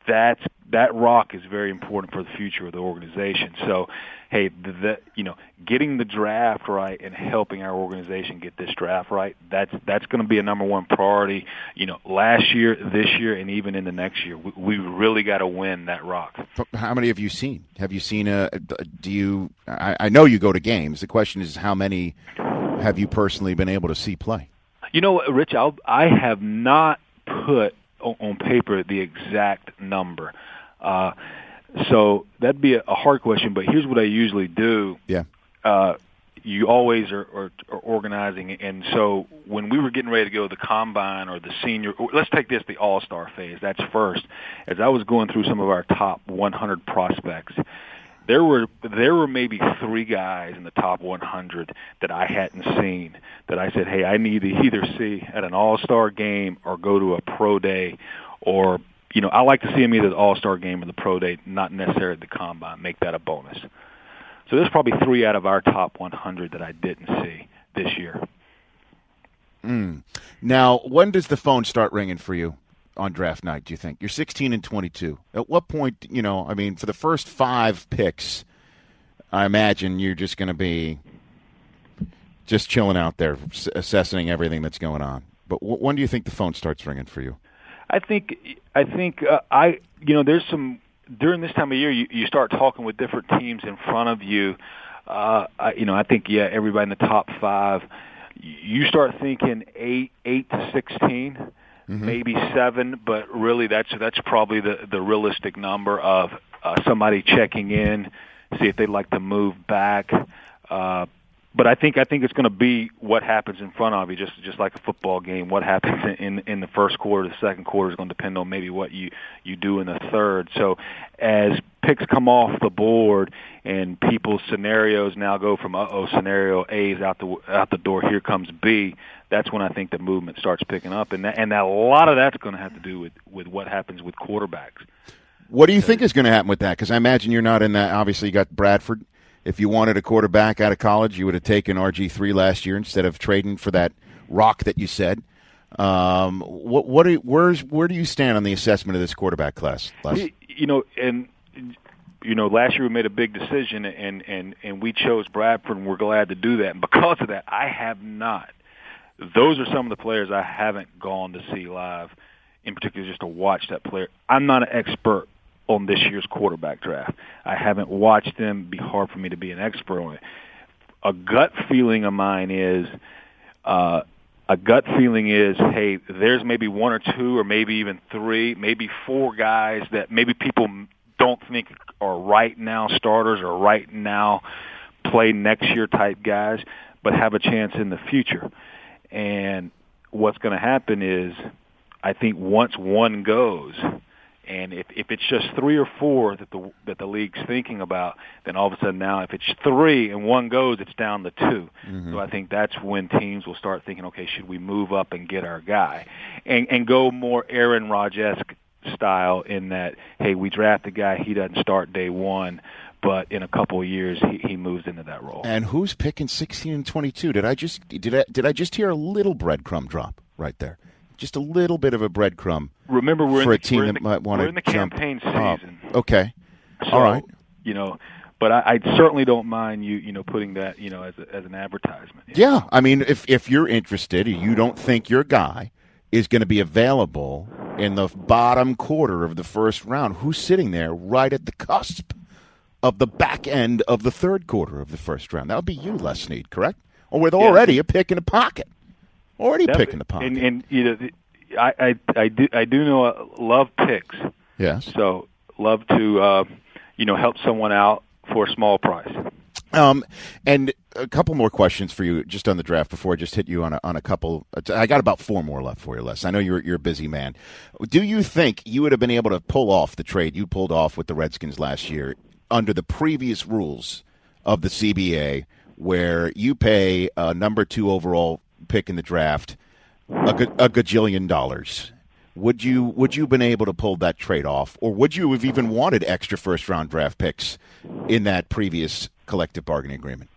that's that rock is very important for the future of the organization. So, hey, the, the you know, getting the draft right and helping our organization get this draft right, that's that's going to be a number one priority. You know, last year, this year, and even in the next year, we, we really got to win that rock. How many have you seen? Have you seen a? Do you? I, I know you go to games. The question is, how many have you personally been able to see play? You know, Rich, I'll, I have not put on paper the exact number. Uh, so that'd be a, a hard question, but here's what I usually do. Yeah. Uh, you always are, are, are organizing, and so when we were getting ready to go to the combine or the senior, let's take this the All Star phase. That's first. As I was going through some of our top 100 prospects, there were there were maybe three guys in the top 100 that I hadn't seen that I said, hey, I need to either see at an All Star game or go to a pro day, or you know, I like to see them either at the All Star game or the pro day, not necessarily the combine. Make that a bonus. So there's probably three out of our top 100 that I didn't see this year. Mm. Now, when does the phone start ringing for you on draft night? Do you think you're 16 and 22? At what point, you know, I mean, for the first five picks, I imagine you're just going to be just chilling out there, assessing everything that's going on. But when do you think the phone starts ringing for you? I think I think uh, I you know there's some during this time of year you, you start talking with different teams in front of you. Uh, I, you know I think yeah everybody in the top five. You start thinking eight eight to 16 mm-hmm. maybe seven, but really that's that's probably the the realistic number of uh, somebody checking in, see if they'd like to move back. Uh, but I think I think it's going to be what happens in front of you, just just like a football game. What happens [LAUGHS] in in the first quarter, the second quarter is going to depend on maybe what you you do in the third. So, as picks come off the board and people's scenarios now go from uh oh scenario A is out the out the door, here comes B. That's when I think the movement starts picking up, and that, and that a lot of that's going to have to do with with what happens with quarterbacks. What do you think is going to happen with that? Because I imagine you're not in that. Obviously, you got Bradford if you wanted a quarterback out of college, you would have taken RG three last year instead of trading for that rock that you said. Um, what what are, where's where do you stand on the assessment of this quarterback class? Les? You know, and you know, last year we made a big decision, and and and we chose Bradford, and we're glad to do that. And because of that, I have not. Those are some of the players I haven't gone to see live, in particular, just to watch that player. I'm not an expert on this year's quarterback draft. I haven't watched them. It'd Be hard for me to be an expert on it. A gut feeling of mine is, uh, a gut feeling is, hey, there's maybe one or two, or maybe even three, maybe four guys that maybe people don't think are right now starters or right now play next year type guys, but have a chance in the future. And what's going to happen is, I think once one goes, and if, if it's just three or four that the that the league's thinking about, then all of a sudden now if it's three and one goes, it's down to 2 mm-hmm. So I think that's when teams will start thinking, okay, should we move up and get our guy, and and go more Aaron Rodgers style in that, hey, we draft a guy, he doesn't start day one, but in a couple of years he, he moves into that role. And who's picking 16 and 22? Did I just did I did I just hear a little breadcrumb drop right there? just a little bit of a breadcrumb. Remember, we're for in a team the, that might want to. We're in the campaign season. Okay. So, All right. You know, but I, I certainly don't mind you, you know, putting that, you know, as a, as an advertisement. Yeah, know? I mean, if if you're interested, you don't think your guy is going to be available in the bottom quarter of the first round. Who's sitting there right at the cusp of the back end of the third quarter of the first round? That would be you, Les Snead, correct? Or with already a pick in the pocket. Already Definitely. picking the pocket. And, and you know, I, I I do I do know uh, love picks. Yes. So love to uh, you know help someone out for a small price. Um, and a couple more questions for you just on the draft before I just hit you on a, on a couple. I got about four more left for you, Les. I know you're you're a busy man. Do you think you would have been able to pull off the trade you pulled off with the Redskins last year under the previous rules of the CBA, where you pay a number two overall pick in the draft a, a gajillion dollars. Would you would you been able to pull that trade off, or would you have even wanted extra first round draft picks in that previous collective bargaining agreement?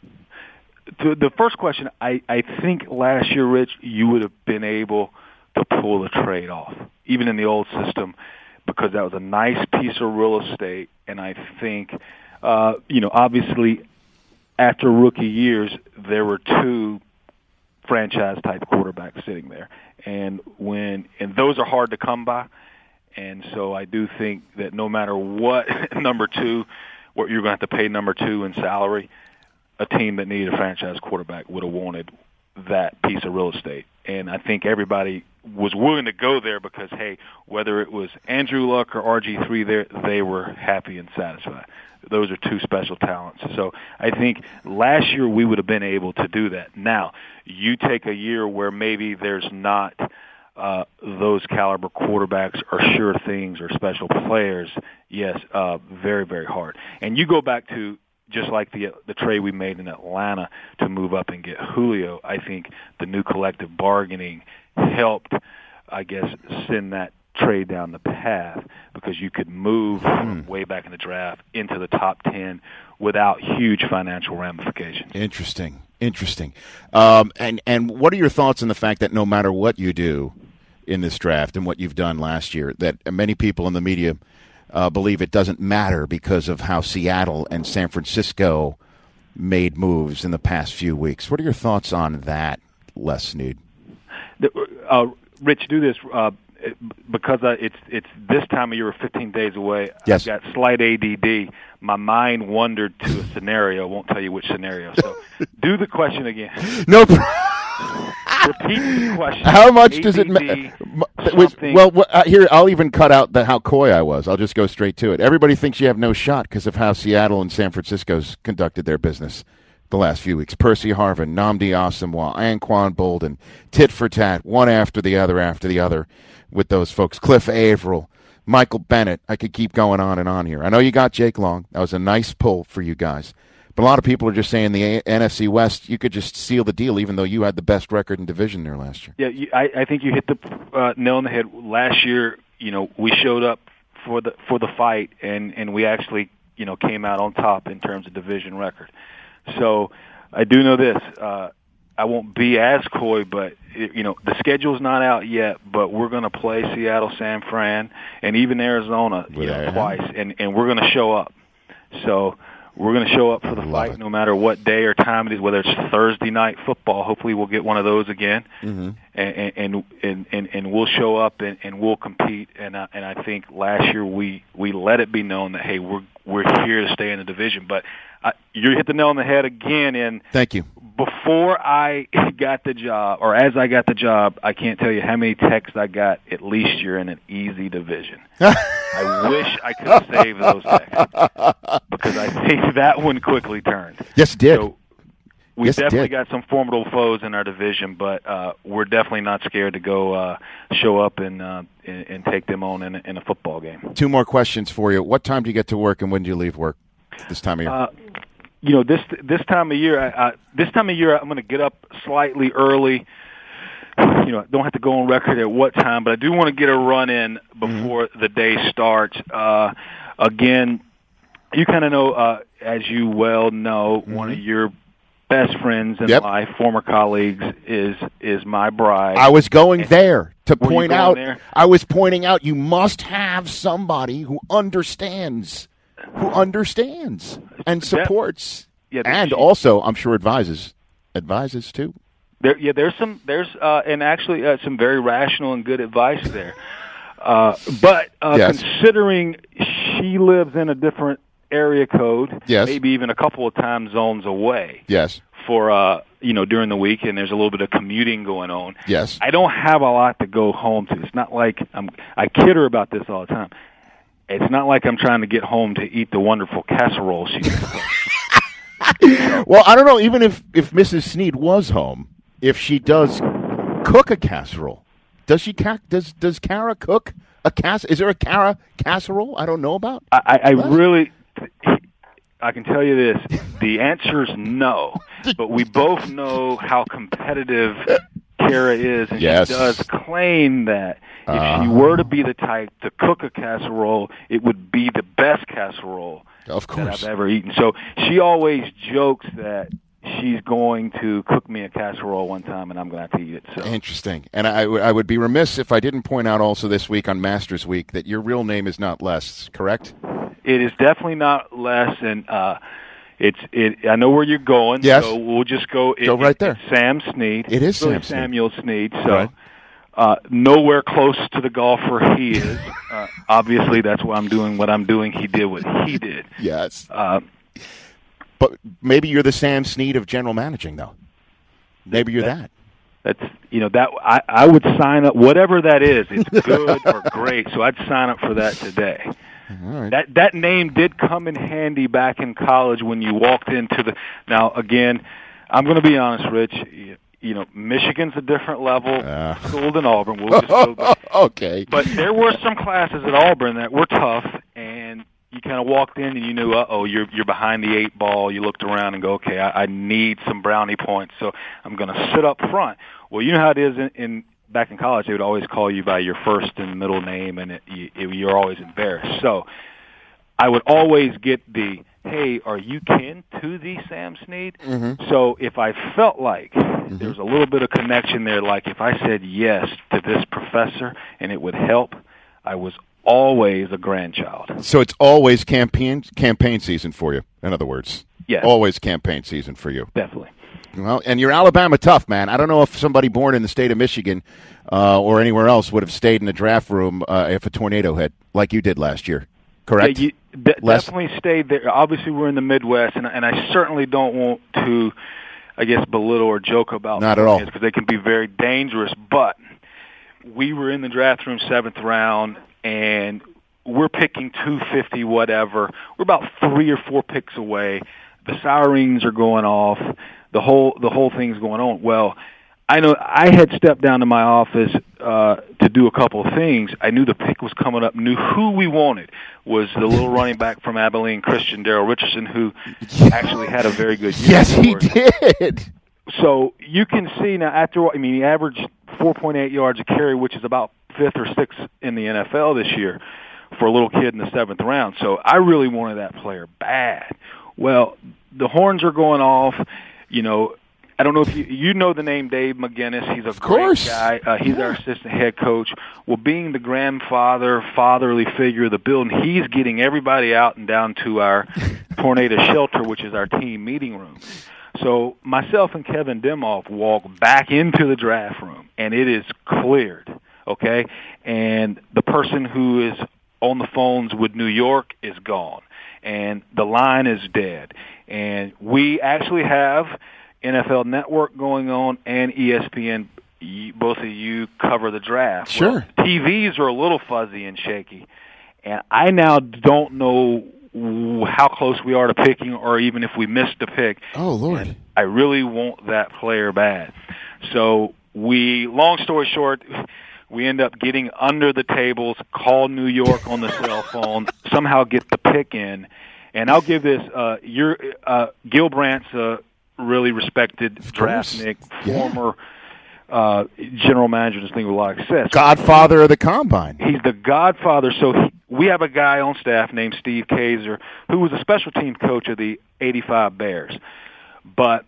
To the first question, I, I think last year, Rich, you would have been able to pull the trade off, even in the old system, because that was a nice piece of real estate, and I think, uh, you know, obviously, after rookie years, there were two franchise type quarterback sitting there. And when and those are hard to come by. And so I do think that no matter what [LAUGHS] number two, what you're going to have to pay number two in salary, a team that needed a franchise quarterback would have wanted that piece of real estate. And I think everybody was willing to go there because hey, whether it was Andrew Luck or RG three, there they were happy and satisfied those are two special talents. So I think last year we would have been able to do that. Now, you take a year where maybe there's not uh, those caliber quarterbacks or sure things or special players. Yes, uh, very very hard. And you go back to just like the the trade we made in Atlanta to move up and get Julio. I think the new collective bargaining helped, I guess, send that trade down the path because you could move from way back in the draft into the top 10 without huge financial ramifications. Interesting. Interesting. Um, and and what are your thoughts on the fact that no matter what you do in this draft and what you've done last year, that many people in the media uh, believe it doesn't matter because of how Seattle and San Francisco made moves in the past few weeks. What are your thoughts on that, Les Snead? Uh, Rich, do this uh, because uh, it's it's this time of year, 15 days away. Yes. I've got slight ADD. My mind wandered to a scenario. I won't tell you which scenario. So, [LAUGHS] do the question again. No. Repeat the question. How much does it ADD, matter? Well, uh, here I'll even cut out the how coy I was. I'll just go straight to it. Everybody thinks you have no shot because of how Seattle and San Francisco's conducted their business the last few weeks. Percy Harvin, Nnamdi Asomugha, Anquan Boldin, tit for tat, one after the other after the other with those folks. Cliff Avril, Michael Bennett. I could keep going on and on here. I know you got Jake Long. That was a nice pull for you guys. But a lot of people are just saying the NFC West, you could just seal the deal, even though you had the best record in division there last year. Yeah, you, I, I think you hit the uh, nail on the head. Last year, you know, we showed up for the for the fight, and and we actually, you know, came out on top in terms of division record. So I do know this. Uh, I won't be as coy, but it, you know, the schedule's not out yet. But we're going to play Seattle, San Fran, and even Arizona, you know, twice, and and we're going to show up. So. We're going to show up for the fight it. no matter what day or time it is, whether it's Thursday night football. Hopefully, we'll get one of those again Mm-hmm. and and and and, and we'll show up and, and we'll compete. And I, and I think last year we we let it be known that hey we're we're here to stay in the division. But I, you hit the nail on the head again. And Thank you. before I [LAUGHS] got the job, or as I got the job, I can't tell you how many texts I got. At least you're in an easy division. [LAUGHS] I wish I could have saved those texts because I think [LAUGHS] that one quickly turned. Yes, it did. So we Yes, definitely got some formidable foes in our division, but uh, we're definitely not scared to go uh, show up and, uh, and and take them on in in a football game. Two more questions for you. What time do you get to work, and when do you leave work this time of year? You know this this time of year, I, I, this time of year, I'm going to get up slightly early. You know, don't have to go on record at what time, but I do want to get a run in before the day starts. Uh, again, you kind of know, uh, as you well know, one of your best friends and Yep. life, former colleagues, is is my bride. I was going there to point out. there? I was pointing out you must have somebody who understands, who understands and That- supports, Yeah, and she- also I'm sure advises, advises too. There, yeah, there's some, there's, uh, and actually uh, some very rational and good advice there. Uh, but uh, Yes. considering she lives in a different area code, Yes. maybe even a couple of time zones away Yes, for, uh, you know, during the week, and there's a little bit of commuting going on. yes. I don't have a lot to go home to. It's not like I'm. I kid her about this all the time. It's not like I'm trying to get home to eat the wonderful casserole she. [LAUGHS] Well, I don't know. Even if if Mrs. Snead was home, if she does cook a casserole, does she? Ca- does does Kara cook a cas? Is there a Kara casserole I don't know about? I, I I What? really, I can tell you this: the answer is no. [LAUGHS] But we both know how competitive Kara is, and Yes. she does claim that if Uh. she were to be the type to cook a casserole, it would be the best casserole Of that course. I've ever eaten. So she always jokes that she's going to cook me a casserole one time, and I'm going to have to eat it. So Interesting. And I, I would be remiss if I didn't point out also this week on Masters Week that your real name is not Les, correct? It is definitely not Les, and uh, it's it. I know where you're going. Yes. So we'll just go. It, Go right there. It's Sam Snead. It is Sam Samuel Snead. So. Right. Uh, nowhere close to the golfer he is. [LAUGHS] Uh, obviously, that's why I'm doing what I'm doing. He did what he did. Yes. Uh, But maybe you're the Sam Snead of general managing, though. Maybe you're that. that's you know that I, I would sign up whatever that is. It's [LAUGHS] good or great, so I'd sign up for that today. Right. That that name did come in handy back in college when you walked into the. Now again, I'm going to be honest, Rich. You, know, Michigan's a different level Uh. school than Auburn. We'll just go [LAUGHS] okay. But there were some classes at Auburn that were tough, and you kind of walked in and you knew, uh oh, you're you're behind the eight ball. You looked around and go, okay, I, I need some brownie points, so I'm going to sit up front. Well, you know how it is in, in back in college, they would always call you by your first and middle name, and it, you, it, you're always embarrassed. So I would always get the, "Hey, are you kin to the Sam Snead?" Mm-hmm. So if I felt like there was a little bit of connection there, like if I said yes to this professor and it would help, I was always a grandchild. So it's always campaign campaign season for you. In other words, Yes. always campaign season for you. Definitely. Well, and you're Alabama tough, man. I don't know if somebody born in the state of Michigan uh, or anywhere else would have stayed in the draft room uh, if a tornado hit, like you did last year. Correct. Yeah, you de- definitely stayed there. Obviously, we're in the Midwest, and, and I certainly don't want to, I guess, belittle or joke about Not at all. because they can be very dangerous. But we were in the draft room seventh round, and we're picking 250, whatever. We're about three or four picks away. The sirens are going off. The whole the whole thing's going on. Well, I know I had stepped down to my office uh, to do a couple of things. I knew the pick was coming up. Knew who we wanted was the little running back from Abilene, Christian Daryl Richardson, who actually had a very good year. yes, he did. So you can see now after all, I mean he averaged 4.8 yards a carry, which is about fifth or sixth in the NFL this year for a little kid in the seventh round. So I really wanted that player bad. Well, the horns are going off. You know, I don't know if you you know the name Dave McGinnis. He's a Of course. great guy. Uh, he's our assistant head coach. Well, being the grandfather, fatherly figure of the building, he's getting everybody out and down to our [LAUGHS] tornado shelter, which is our team meeting room. So myself and Kevin Demoff walk back into the draft room, and it is cleared. Okay, and the person who is on the phones with New York is gone, and the line is dead. And we actually have NFL Network going on and ESPN. You- Both of you cover the draft. Sure. Well, TVs are a little fuzzy and shaky, and I now don't know how close we are to picking, or even if we missed a pick. Oh Lord. And I really want that player bad. So we, long story short, we end up getting under the tables, call New York on the cell phone, somehow get the pick in. And I'll give this, uh, your, uh, Gil Brandt's a really respected draftnik, Yeah. former, uh, general manager this thing with a lot of success. Godfather of the combine. He's the godfather. So he, we have a guy on staff named Steve Kazor who was a special team coach of the 85 Bears. But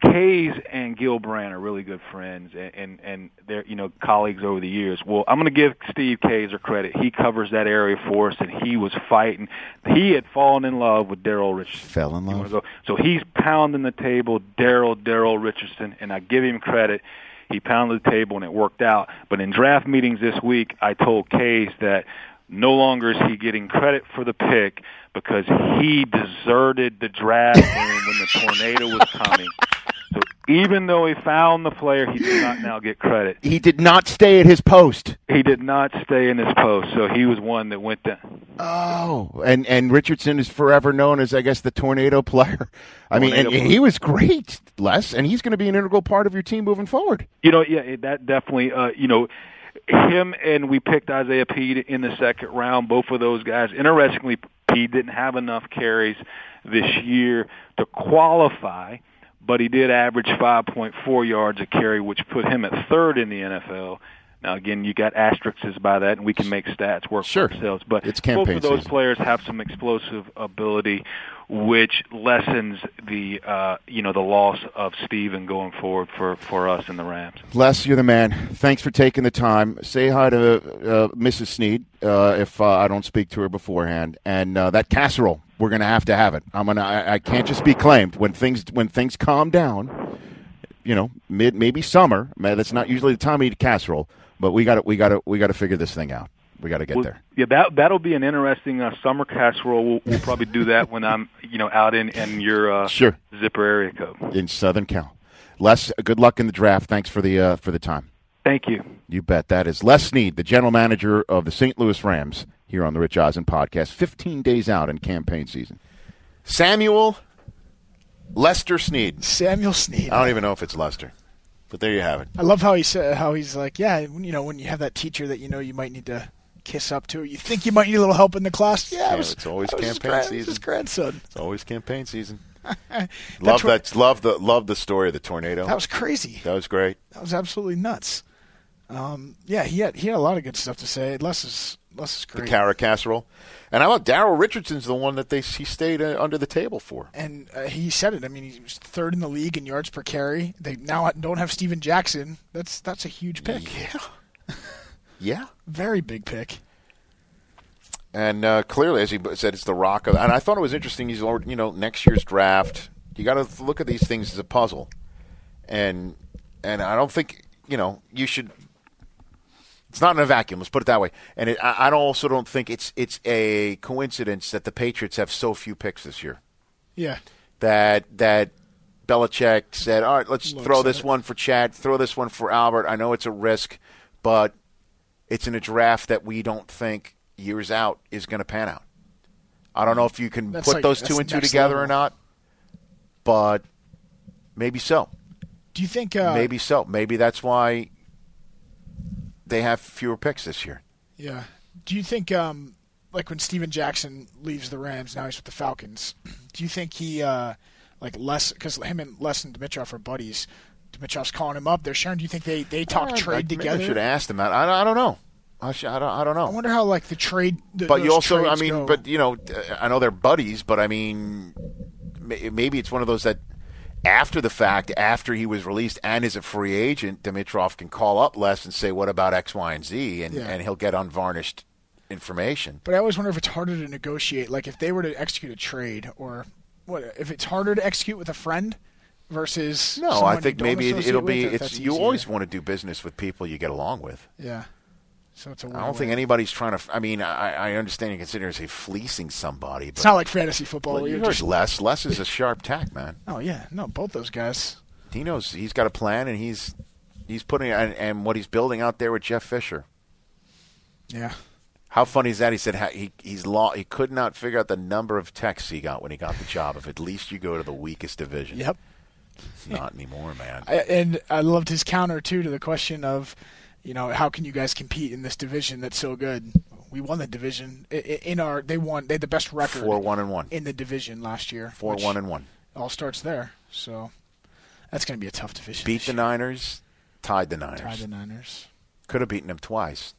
Kays and Gil Brandt are really good friends and, and, and they're, you know, colleagues over the years. Well, I'm going to give Steve Kazor credit. He covers that area for us and he was fighting. He had fallen in love with Daryl Richardson. Fell in love. go- So he's pounding the table, Daryl, Daryl Richardson, and I give him credit. He pounded the table and it worked out. But in draft meetings this week, I told Case that no longer is he getting credit for the pick because he deserted the draft room [LAUGHS] when the tornado was coming. So even though he found the player, he did not now get credit. He did not stay at his post. He did not stay in his post, so he was one that went down. Oh, and and Richardson is forever known as, I guess, the tornado player. I mean, and, he was great, Les, and he's going to be an integral part of your team moving forward. You know, yeah, that definitely. Uh, you know, him and we picked Isaiah Pead in the second round. Both of those guys. Interestingly, Pead didn't have enough carries this year to qualify, but he did average 5.4 yards a carry, which put him at third in the NFL. Now, again, you got asterisks by that, and we can make stats work Sure. for ourselves. But It's both of those season. players have some explosive ability, which lessens the uh, you know the loss of Steven going forward for for us in the Rams. Les, you're the man. Thanks for taking the time. Say hi to uh, Mrs. Snead uh, if uh, I don't speak to her beforehand. And uh, that casserole, we're going to have to have it. I'm gonna. I, I can't just be claimed when things when things calm down. You know, mid maybe summer. That's not usually the time to eat casserole. But we got to we got to we got to figure this thing out. We got to get Well, there. Yeah, that that'll be an interesting uh, summer casserole. We'll, we'll probably do that when I'm you know out in in your uh, Sure. zipper area code. in Southern Cal. Les, good luck in the draft. Thanks for the uh, for the time. Thank you. You bet. That is Les Snead, the general manager of the St. Louis Rams, here on the Rich Eisen podcast. 15 days out in campaign season. Samuel Lester Snead. Samuel Snead. I don't even know if it's Lester, but there you have it. I love how he said how he's like, yeah, you know, when you have that teacher that you know you might need to kiss up to, you think you might need a little help in the class. Yeah, Yeah, was, it's always that was his campaign grand- season. His grandson. It's always campaign season. [LAUGHS] love what- that. Love the love the story of the tornado. That was crazy. That was great. That was absolutely nuts. Um, yeah, he had he had a lot of good stuff to say. Les is Les is The great. carrot casserole. And how about Daryl Richardson's the one that they he stayed uh, under the table for? and uh, he said it. I mean, he was third in the league in yards per carry. They now don't have Steven Jackson. That's that's a huge pick. Yeah. [LAUGHS] yeah. Very big pick. And uh, clearly, as he said, it's the rock of. And I thought it was interesting. He's, you know, next year's draft. You got to look at these things as a puzzle, and and I don't think you know you should. It's not in a vacuum. Let's put it that way. And it, I, I also don't think it's it's a coincidence that the Patriots have so few picks this year. Yeah. That that Belichick said, "All right, let's Looks throw this it. one for Chad, throw this one for Albert. I know it's a risk, but it's in a draft that we don't think years out is going to pan out. I don't know if you can That's put like- those two and two together or not, but maybe so. Do you think? Uh, maybe so. Maybe that's why they have fewer picks this year. Yeah. Do you think, um, like when Steven Jackson leaves the Rams, now he's with the Falcons? [CLEARS THROAT] Do you think he, uh, like less because him and Les and Dimitroff are buddies. Dimitroff's calling him up. They're sharing. Do you think they they talk I- trade I, together? I should ask them that. I, I don't know. I, should, I, don't, I don't know. I wonder how like the trade. The, but you also, I mean, go. but you know, uh, I know they're buddies, but I mean, maybe it's one of those that after the fact, after he was released and is a free agent, Dimitroff can call up Les and say, "What about X, Y, and Z?" and Yeah. and he'll get unvarnished information. But I always wonder if it's harder to negotiate. Like if they were to execute a trade, or what if it's harder to execute with a friend versus No, I think maybe it, it'll be. if It's you easier. always want to do business with people you get along with. yeah. So it's a. I don't think anybody's trying to. I mean, I, I understand you consider say fleecing somebody, but It's not like fantasy football. Well, you you're just, less. Les is a sharp tack, man. [LAUGHS] oh yeah, no, both those guys. He knows he's got a plan, and he's he's putting and, and what he's building out there with Jeff Fisher. Yeah. How funny is that? He said he he's law he could not figure out the number of texts he got when he got the job. If at least you go to the weakest division. Yep. Not anymore, man. [LAUGHS] I, and I loved his counter too to the question of, you know, how can you guys compete in this division that's so good? We won the division in our. They won. They had the best record Four one and one. in the division last year. Four one and one. All starts there. So that's going to be a tough division. Beat the year. Niners, tied the Niners. Tied the Niners. Could have beaten them twice.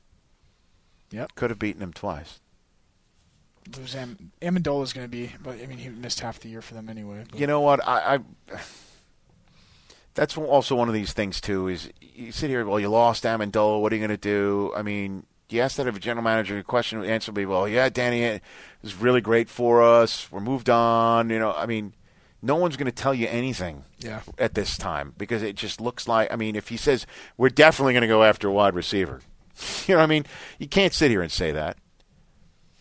Yep. Could have beaten them twice. Lose Am- Amendola is going to be, but I mean he missed half the year for them anyway. but- You know what? I, I that's also one of these things too. Is you sit here, well, you lost Amendola. What are you going to do? I mean, you ask that of a general manager. The question the answer will be, well, yeah, Danny, it was really great for us. We're moved on. You know, I mean, no one's going to tell you anything Yeah. at this time because it just looks like. I mean, if he says we're definitely going to go after a wide receiver, [LAUGHS] you know, what I mean, you can't sit here and say that.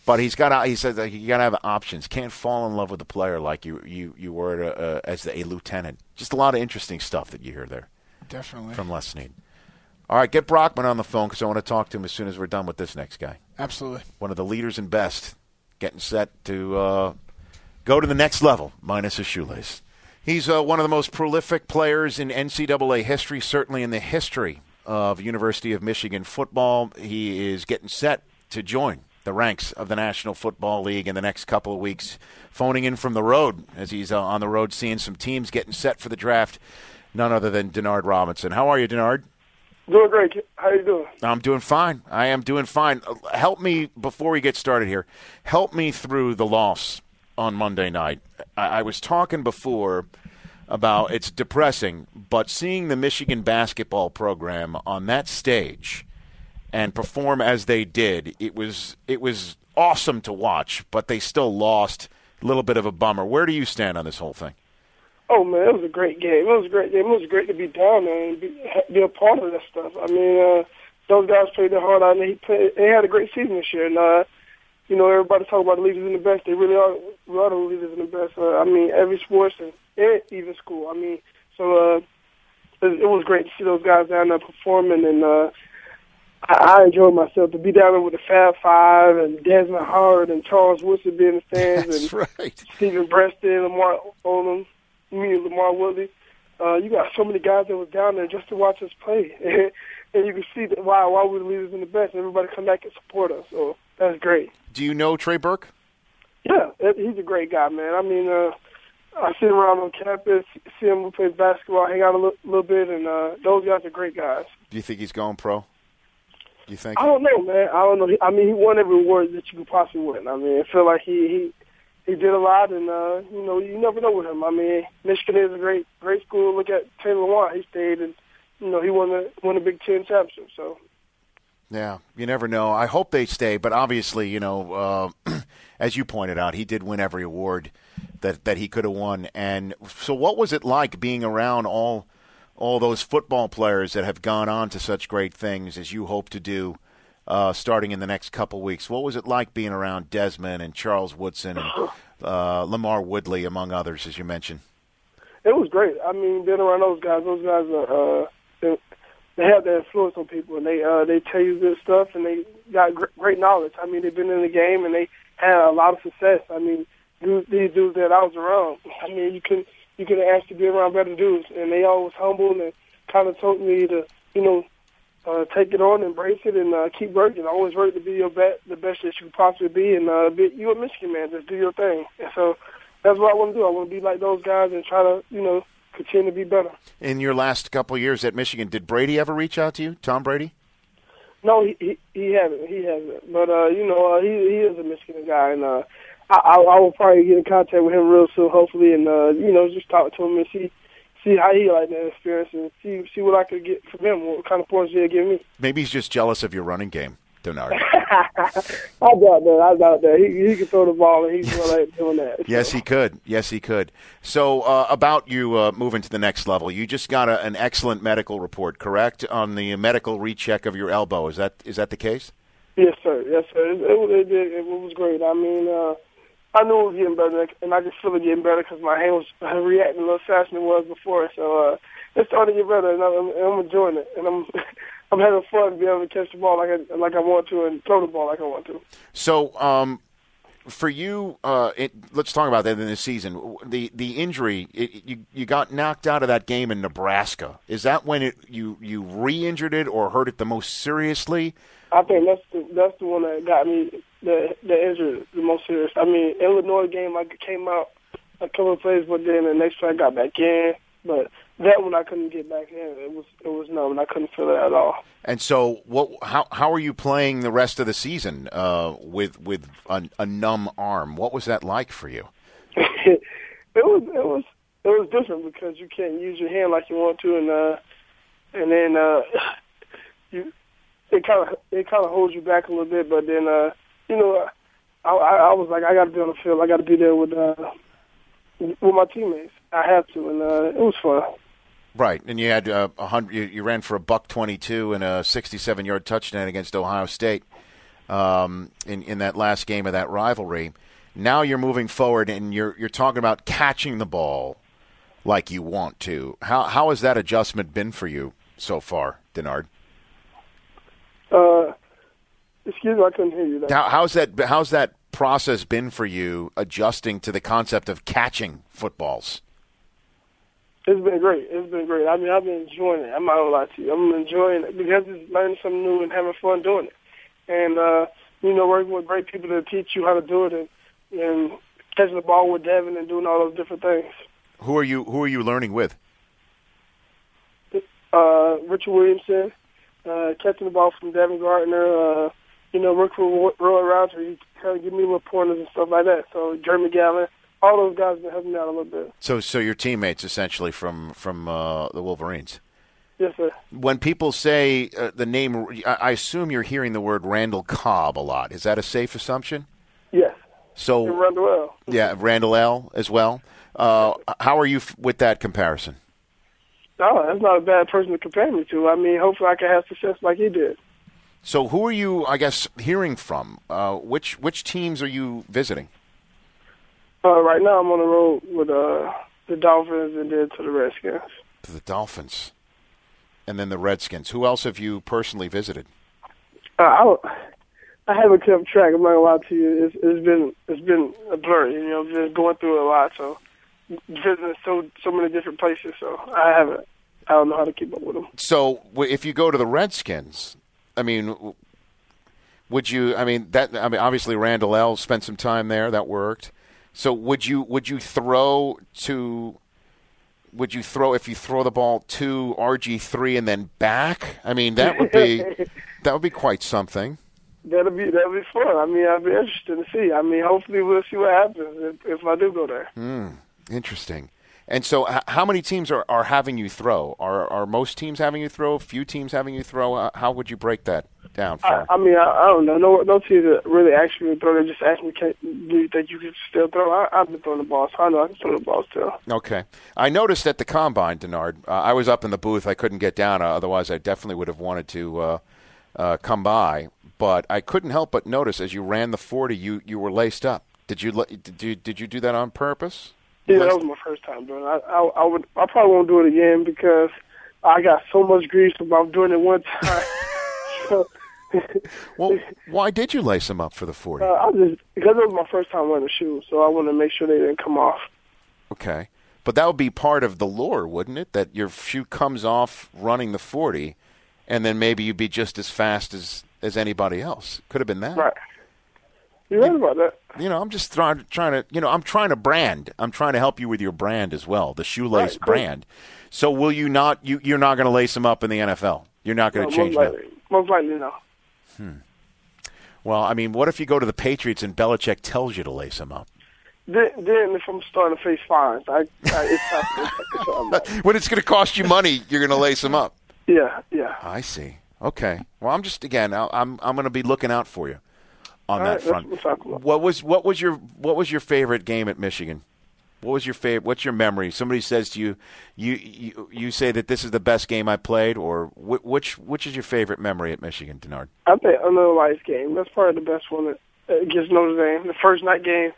But he's got. He says like, you got to have options. Can't fall in love with a player like you you you were uh, as a lieutenant. Just a lot of interesting stuff that you hear there Definitely. from Les Snead. All right, get Brockman on the phone because I want to talk to him as soon as we're done with this next guy. Absolutely. One of the leaders and best, getting set to uh, go to the next level, minus a shoelace. He's uh, one of the most prolific players in NCAA history, certainly in the history of University of Michigan football. He is getting set to join the ranks of the National Football League in the next couple of weeks, phoning in from the road as he's uh, on the road seeing some teams getting set for the draft. None other than Denard Robinson. How are you, Denard? Doing great. How you doing? I'm doing fine. I am doing fine. Uh, Help me before we get started here. Help me through the loss on Monday night. I, I was talking before about it's depressing, but seeing the Michigan basketball program on that stage and perform as they did, it was it was awesome to watch. But they still lost. A little bit of a bummer. Where do you stand on this whole thing? Oh man, it was a great game. It was a great game. It was great to be down there and be, be a part of that stuff. I mean, uh, those guys played their heart out, and they played, they had a great season this year. And uh, you know, everybody talk about the leaders in the best. They really are. We are the leaders in the best. Uh, I mean, every sports and, and even school. I mean, so uh, it, it was great to see those guys down there performing, and uh, I, I enjoyed myself to be down there with the Fab Five and Desmond Howard and Charles Woodson being in the stands and right. Steve Breaston, Lamar Odom, me and LaMarr Woodley. Uh, you got so many guys that was down there just to watch us play, [LAUGHS] and you can see that why why we're the leaders in the best. Everybody come back and support us, so that's great. Do you know Trey Burke? Yeah, he's a great guy, man. I mean, uh, I sit around on campus, see him play basketball, hang out a little, little bit, and uh, those guys are great guys. Do you think he's going pro? You think? I don't know, man. I don't know. I mean, he won every award that you could possibly win. I mean, I feel like he he he did a lot, and uh, you know, you never know with him. I mean, Michigan is a great great school. Look at Taylor Lewan. He stayed, and you know, he won the won the Big Ten championship. So. Yeah, you never know. I hope they stay, but obviously, you know, uh, [CLEARS THROAT] as you pointed out, he did win every award that that he could have won. And so, what was it like being around all all those football players that have gone on to such great things as you hope to do? Uh, starting in the next couple weeks, what was it like being around Desmond and Charles Woodson and [SIGHS] uh, LaMarr Woodley, among others, as you mentioned? It was great. I mean, being around those guys, those guys are uh, they, they have that influence on people, and they uh, they tell you good stuff, and they got gr- great knowledge. I mean, they've been in the game, and they had a lot of success. I mean, these dudes that I was around, [LAUGHS] I mean, you can you can ask to be around better dudes, and they always humble and kind of told me to, you know, uh, take it on, embrace it, and uh, keep working. Always work to be your best, the best that you could possibly be, and uh, be, you're a Michigan man. Just do your thing. And so that's what I want to do. I want to be like those guys and try to, you know, continue to be better. In your last couple of years at Michigan, did Brady ever reach out to you, Tom Brady? No, he he, he hasn't. He hasn't. But uh, you know, uh, he he is a Michigan guy, and uh, I, I I will probably get in contact with him real soon, hopefully, and uh, you know, just talk to him and see see how he like that experience and see see what I could get from him, what kind of points he'll give me. Maybe he's just jealous of your running game, Denard. [LAUGHS] I doubt that. I doubt that. He he can throw the ball and he's well at [LAUGHS] doing that. Yes, he could. Yes, he could. So, uh, about you uh, moving to the next level, you just got a, an excellent medical report, correct, on the medical recheck of your elbow. Is that is that the case? Yes, sir. Yes, sir. It, it, it, it, it was great. I mean, uh, I knew it was getting better, and I could feel it getting better because my hand [LAUGHS] was reacting a little faster than it was before. So uh, it started to get better, and I'm, and I'm enjoying it, and I'm [LAUGHS] I'm having fun being able to catch the ball like I like I want to and throw the ball like I want to. So, um, for you, uh, it, let's talk about that in this season. The the injury, it, you you got knocked out of that game in Nebraska. Is that when it you you re-injured it or hurt it the most seriously? I think that's the that's the one that got me the the injury the most serious. I mean, Illinois game I came out a couple of plays, but then the next play I got back in. But that one I couldn't get back in. It was it was numb, and I couldn't feel it at all. And so, what? How how are you playing the rest of the season uh, with with a, a numb arm? What was that like for you? [LAUGHS] it was it was it was different because you can't use your hand like you want to, and uh, and then uh, [SIGHS] you it kind of it kind of holds you back a little bit. But then uh, you know, I, I, I was like, I got to be on the field. I got to be there with uh, with my teammates. I have to, and uh, it was fun. Right, and you had uh, a hundred. You, you ran for a buck twenty-two and a sixty-seven yard touchdown against Ohio State um, in in that last game of that rivalry. Now you're moving forward, and you're you're talking about catching the ball like you want to. How how has that adjustment been for you so far, Denard? Uh, excuse me, I couldn't hear you. There. How, how's that? How's that process been for you adjusting to the concept of catching footballs? It's been great. It's been great. I mean, I've been enjoying it. I'm not gonna lie to you. I'm enjoying it because it's learning something new and having fun doing it. And uh, you know, working with great people to teach you how to do it and and catching the ball with Devin and doing all those different things. Who are you? Who are you learning with? Uh, Richard Williamson, uh, catching the ball from Devin Gardner. Uh, you know, work for Roy Rogers. He kind of give me little pointers and stuff like that. So Jeremy Gallon all those guys have been helping me out a little bit. So, so your teammates essentially from from uh, the Wolverines. Yes, sir. When people say uh, the name, I assume you're hearing the word Randall Cobb a lot. Is that a safe assumption? Yes. So and Randle El. Yeah, Randle El. as well. Uh, how are you f- with that comparison? No, that's not a bad person to compare me to. I mean, hopefully I can have success like he did. So, who are you? I guess hearing from uh, which which teams are you visiting? Uh, right now, I'm on the road with uh, the Dolphins and then to the Redskins. To the Dolphins, and then the Redskins. Who else have you personally visited? Uh, I, I haven't kept track. I'm not gonna lie to you. It's, it's been it's been a blur. You know, just going through a lot. So visiting so so many different places. So I haven't. I don't know how to keep up with them. So if you go to the Redskins, I mean, would you? I mean that. I mean, obviously Randle El. spent some time there. That worked. So would you would you throw to would you throw if you throw the ball to RG three and then back? I mean that would be [LAUGHS] That would be quite something. That'll be that'll be fun. I mean, I'll be interested to see. I mean, hopefully we'll see what happens if, if I do go there. Hmm. Interesting. And so, h- how many teams are, are having you throw? Are are most teams having you throw? Few teams having you throw? Uh, how would you break that down? For? I, I mean, I, I don't know. No, no teams that really to throw. They just ask me, can, "Do you think you can still throw?" I, I've been throwing the ball, so I know I can throw the ball still. Okay. I noticed at the combine, Denard. Uh, I was up in the booth. I couldn't get down. Uh, otherwise, I definitely would have wanted to uh, uh, come by. But I couldn't help but notice as you ran the forty, you you were laced up. Did you did you did you do that on purpose? Yeah, that was my first time doing it. I, I, I would, I probably won't do it again because I got so much grief about doing it one time. [LAUGHS] so, well, why did you lace them up for the forty? Uh, I just because it was my first time wearing the shoes, so I wanted to make sure they didn't come off. Okay, but that would be part of the lure, wouldn't it? That your shoe comes off running the forty, and then maybe you'd be just as fast as as anybody else. Could have been that. Right. You're right about that. You know, I'm just trying trying to you know I'm trying to brand. I'm trying to help you with your brand as well, the shoelace Right, cool. brand. So will you not? You you're not going to lace them up in the NFL. You're not going No, to change most that. most likely no. Hmm. Well, I mean, what if you go to the Patriots and Belichick tells you to lace them up? Then, then if I'm starting to face fines, I, I it's time to I'm like, when it's going to cost you money, you're going to lace them up. Yeah, yeah. I see. Okay. Well, I'm just again, I'll- I'm I'm going to be looking out for you on All that right, front. let's- let's. What was what was your what was your favorite game at Michigan? What was your favorite? What's your memory? Somebody says to you, you you, you say that this is the best game I played, or wh- which which is your favorite memory at Michigan, Denard? I think another Lights game. That's probably the best one that, against Notre Dame. The first night game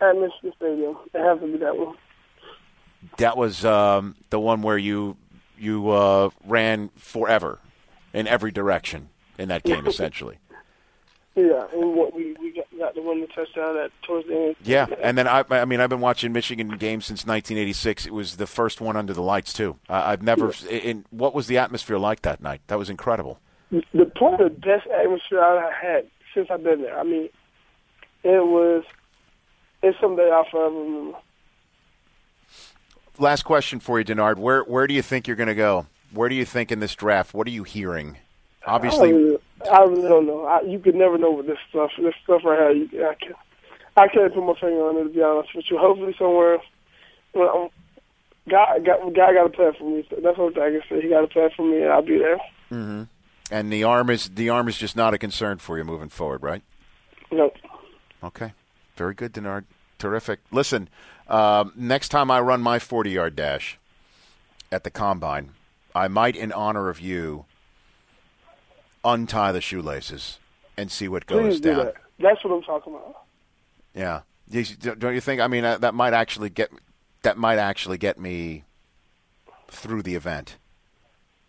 at Michigan Stadium. It has to be that one. That was um, the one where you you uh, ran forever in every direction in that game, [LAUGHS] essentially. Yeah, and what we we got, got the winning touchdown at towards the end. Yeah, and then I, I mean, I've been watching Michigan games since 1986. It was the first one under the lights too. Uh, I've never. In, what was the atmosphere like that night? That was incredible. the probably the best atmosphere I had since I've been there. I mean, it was it's something that I'll forever remember. Last question for you, Denard. Where where do you think you're going to go? Where do you think in this draft? What are you hearing? Obviously, really, I really don't know. I, you could never know with this stuff. This stuff right here, you, I can I can't put my finger on it to be honest with you. Hopefully somewhere. Well, um, God, God, God got a plan for me. So that's what I can say. He got a plan for me, and I'll be there. hmm and the arm is the arm is just not a concern for you moving forward, right? Nope. Okay, very good, Denard. Terrific. Listen, um, next time I run my 40 yard dash at the combine, I might, in honor of you, untie the shoelaces and see what goes Please do down. that. That's what I'm talking about. Yeah, don't you think? I mean, uh, that might actually get that might actually get me through the event.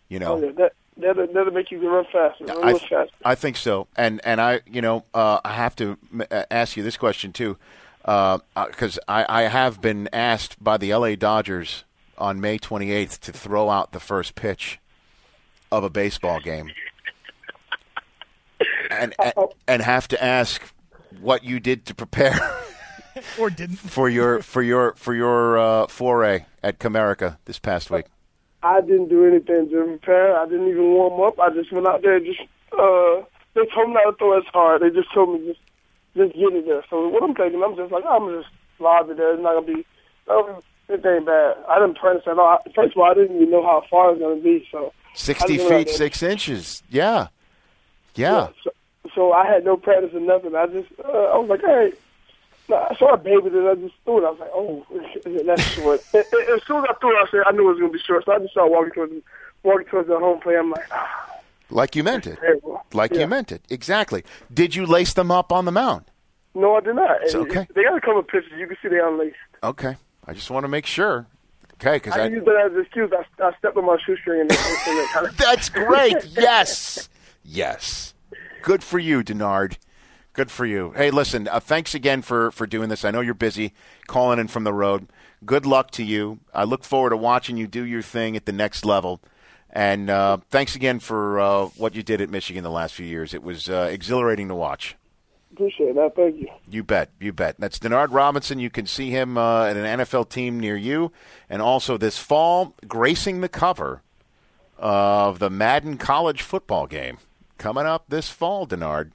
You know, Oh, yeah, that that'll, that'll make you run faster. Run I, real fast. I think so, and and I, you know, uh, I have to m- uh, ask you this question too, because I, I have been asked by the L.A. Dodgers on May 28th to throw out the first pitch of a baseball game, and and, and have to ask what you did to prepare [LAUGHS] or didn't. [LAUGHS] for your for your for your uh, foray at Comerica this past week. I didn't do anything to prepare. I didn't even warm up. I just went out there. and Just uh, they told me not to throw as hard. They just told me just just get it there. So what I'm thinking, I'm just like I'm just lob it there. It's not gonna be. Not gonna be anything bad. I didn't practice at all. First of all, I didn't even know how far it's gonna be. So 60 just went out feet 6 inches. Yeah. Yeah. So, so I had no practice or nothing. I just uh, I was like, hey. I saw a baby it. I just threw it. I was like, oh, [LAUGHS] that's short. And- and as soon as I threw it, I said, I knew it was gonna be short. So I just started walking towards walking towards the home plate. I'm like, ah, Like you meant it. terrible. Like Yeah. you meant it. Exactly. Did you lace them up on the mound? No, I did not. It's okay. They got a couple of pictures. You can see they unlaced. Okay. I just want to make sure. Okay, because I I, can use that as an excuse. I, I stepped on my shoestring and, and kind of. that's great. [LAUGHS] Yes, yes. Good for you, Denard. Good for you. Hey, listen. Uh, thanks again for for doing this. I know you're busy calling in from the road. Good luck to you. I look forward to watching you do your thing at the next level. And uh, thanks again for uh, what you did at Michigan the last few years. It was uh, exhilarating to watch. Appreciate that. Thank you. You bet, you bet. That's Denard Robinson. You can see him uh, at an NFL team near you, and also this fall gracing the cover of the Madden College football game. Coming up this fall, Denard.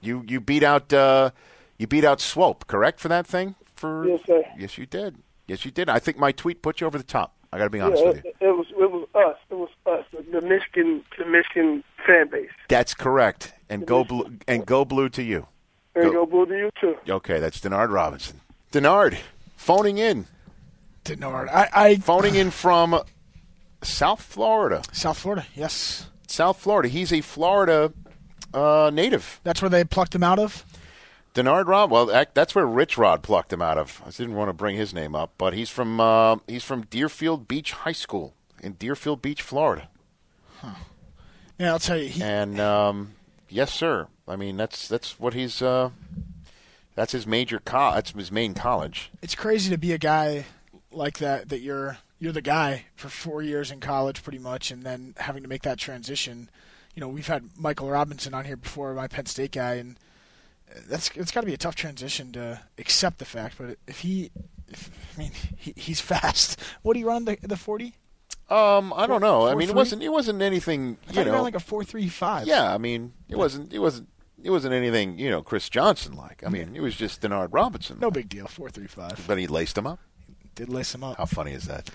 You you beat out uh, you beat out Swope, correct for that thing? For Yes, sir. yes, you did. Yes, you did. I think my tweet put you over the top. I got to be honest yeah, with you. it, it was it was us. It was us. The, the Michigan the Michigan fan base. That's correct. And go blue and go blue to you. There you Go. go, Blue to you too. Okay, that's Denard Robinson. Denard, phoning in, Denard. I, I phoning in from South Florida. South Florida. Yes, South Florida. He's a Florida uh, native. that's where they plucked him out of. Denard Rod. Well, that, that's where Rich Rod plucked him out of. I didn't want to bring his name up, but he's from uh, he's from Deerfield Beach High School in Deerfield Beach, Florida. Yeah, I'll tell you. He, And um, yes, sir. I mean, that's that's what he's. Uh, that's his major. Co- that's his main college. it's crazy to be a guy like that. That you're you're the guy for four years in college, pretty much, and then having to make that transition. You know, we've had Michael Robinson on here before, my Penn State guy, and that's it's got to be a tough transition to accept the fact. But if he, if, I mean, he, he's fast. [LAUGHS] What do you run the the forty? Um, I don't know. I four mean, it wasn't. It wasn't anything. I You know, like a four three five. yeah. I mean, it wasn't. It wasn't. It wasn't anything. You know, Chris Johnson like. I mean, it was just Denard Robinson. no big deal. Four three five. But he laced him up. Did lace him up. How funny is that?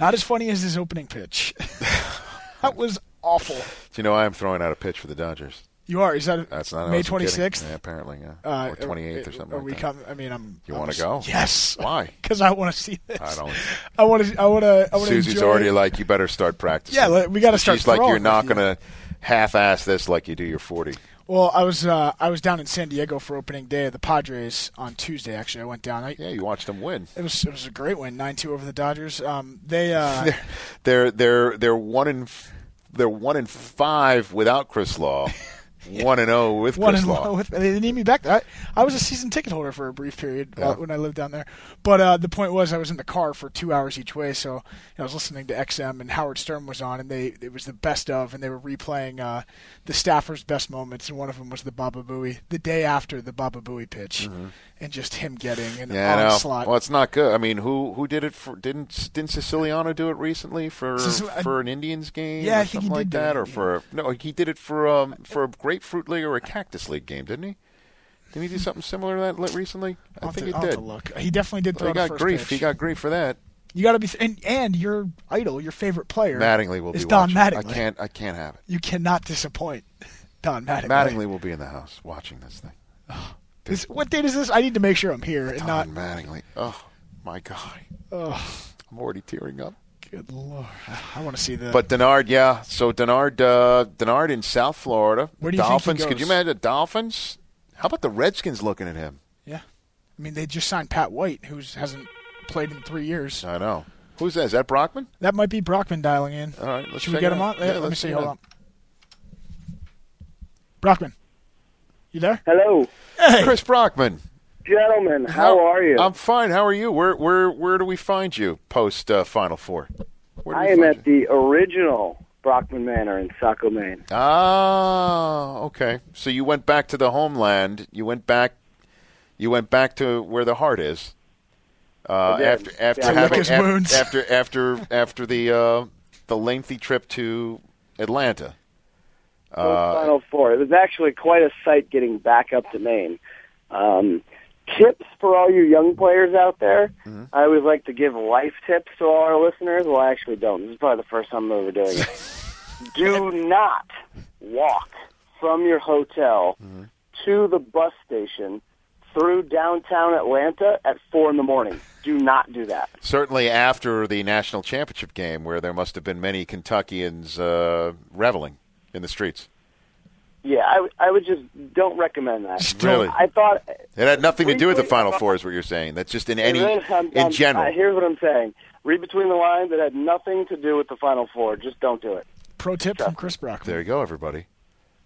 Not as funny as his opening pitch. [LAUGHS] that was awful. Do you know I am throwing out a pitch for the Dodgers? You are. Is that That's not May twenty sixth? Yeah, apparently, yeah. Uh, or twenty eighth or something Are like we that. come? I mean, I'm. You wanna go? Yes. Why? [LAUGHS] Because I want to see this. I don't. I want to. I want to. I want to. Susie's already it. like, you better start practicing. Yeah, we gotta start She's like, you're not you." going to half-ass this like you do your forty. Well, I was. Uh, I was down in San Diego for opening day of the Padres on Tuesday. Actually, I went down. I, Yeah, you watched them win. It was. It was a great win, nine two over the Dodgers. Um, they. Uh, [LAUGHS] They're they're they're one in f- they're one in five without Chris Law, [LAUGHS] one and zero with one Chris and Law. with. They didn't need me back. I, I was a season ticket holder for a brief period Yeah. uh, when I lived down there. But uh, the point was, I was in the car for two hours each way, so you know, I was listening to XM and Howard Stern was on, and they it was the best of, and they were replaying uh, the Staffers' best moments, and one of them was the Baba Booey the day after the Baba Booey pitch, and just him getting an. Yeah, onslaught. Well, it's not good. I mean, who who did it for? Didn't didn't Siciliano do it recently for Sicil- for an Indians game? Yeah, or I think he something like did that, or for no, he did it for um for a grapefruit league or a cactus league game, didn't he? Didn't he do something similar to that recently? I I'll think to- he did. to look. He definitely did Well, he the got grief. pitch. He got grief for that. You got to be, and and your idol, your favorite player, Mattingly will is be Don watching. Mattingly. I can't. I can't have it. You cannot disappoint [LAUGHS] Don Mattingly. Mattingly will be in the house watching this thing. This, what date is this? I need to make sure I'm here and Don not. Mattingly. Oh my God. Oh, I'm already tearing up. good lord! I want to see the. But Denard, yeah. So Denard, uh, Denard in South Florida. Where do you think he Dolphins? Could you imagine the Dolphins? How about the Redskins looking at him? yeah, I mean they just signed Pat White, who hasn't played in three years. I know. Who's that? Is that Brockman? That might be Brockman dialing in. All right, let's Should we get him on? Yeah, let me see. Hold on. Brockman, you there? Hello, Hey, Chris Brockman. gentlemen. How, are you? I'm fine. How are you? Where where where do we find you post uh, Final Four? Where do I am at you? the original Brockman Manor in Saco, Maine. Ah, okay. So you went back to the homeland. You went back. You went back to where the heart is. Uh, after after Yeah, having lick his af- wounds. after after after the uh, the lengthy trip to Atlanta. Uh, Final Four. It was actually quite a sight getting back up to Maine. Um, tips for all you young players out there. Mm-hmm. I always like to give life tips to all our listeners. Well, I actually don't. This is probably the first time I'm ever doing it. [LAUGHS] Do not walk from your hotel Mm-hmm. to the bus station through downtown Atlanta at four in the morning. Do not do that. certainly after the national championship game, where there must have been many Kentuckians uh, reveling in the streets. Yeah, I, would- I would just don't recommend that. [LAUGHS] Really? I thought It had nothing to do with the Final Four, is what you're saying. That's just in any Really, I'm- in I'm- general. uh, here's what I'm saying. Read between the lines. It had nothing to do with the Final Four. Just don't do it. pro tip from Chris Brockman. There you go, everybody.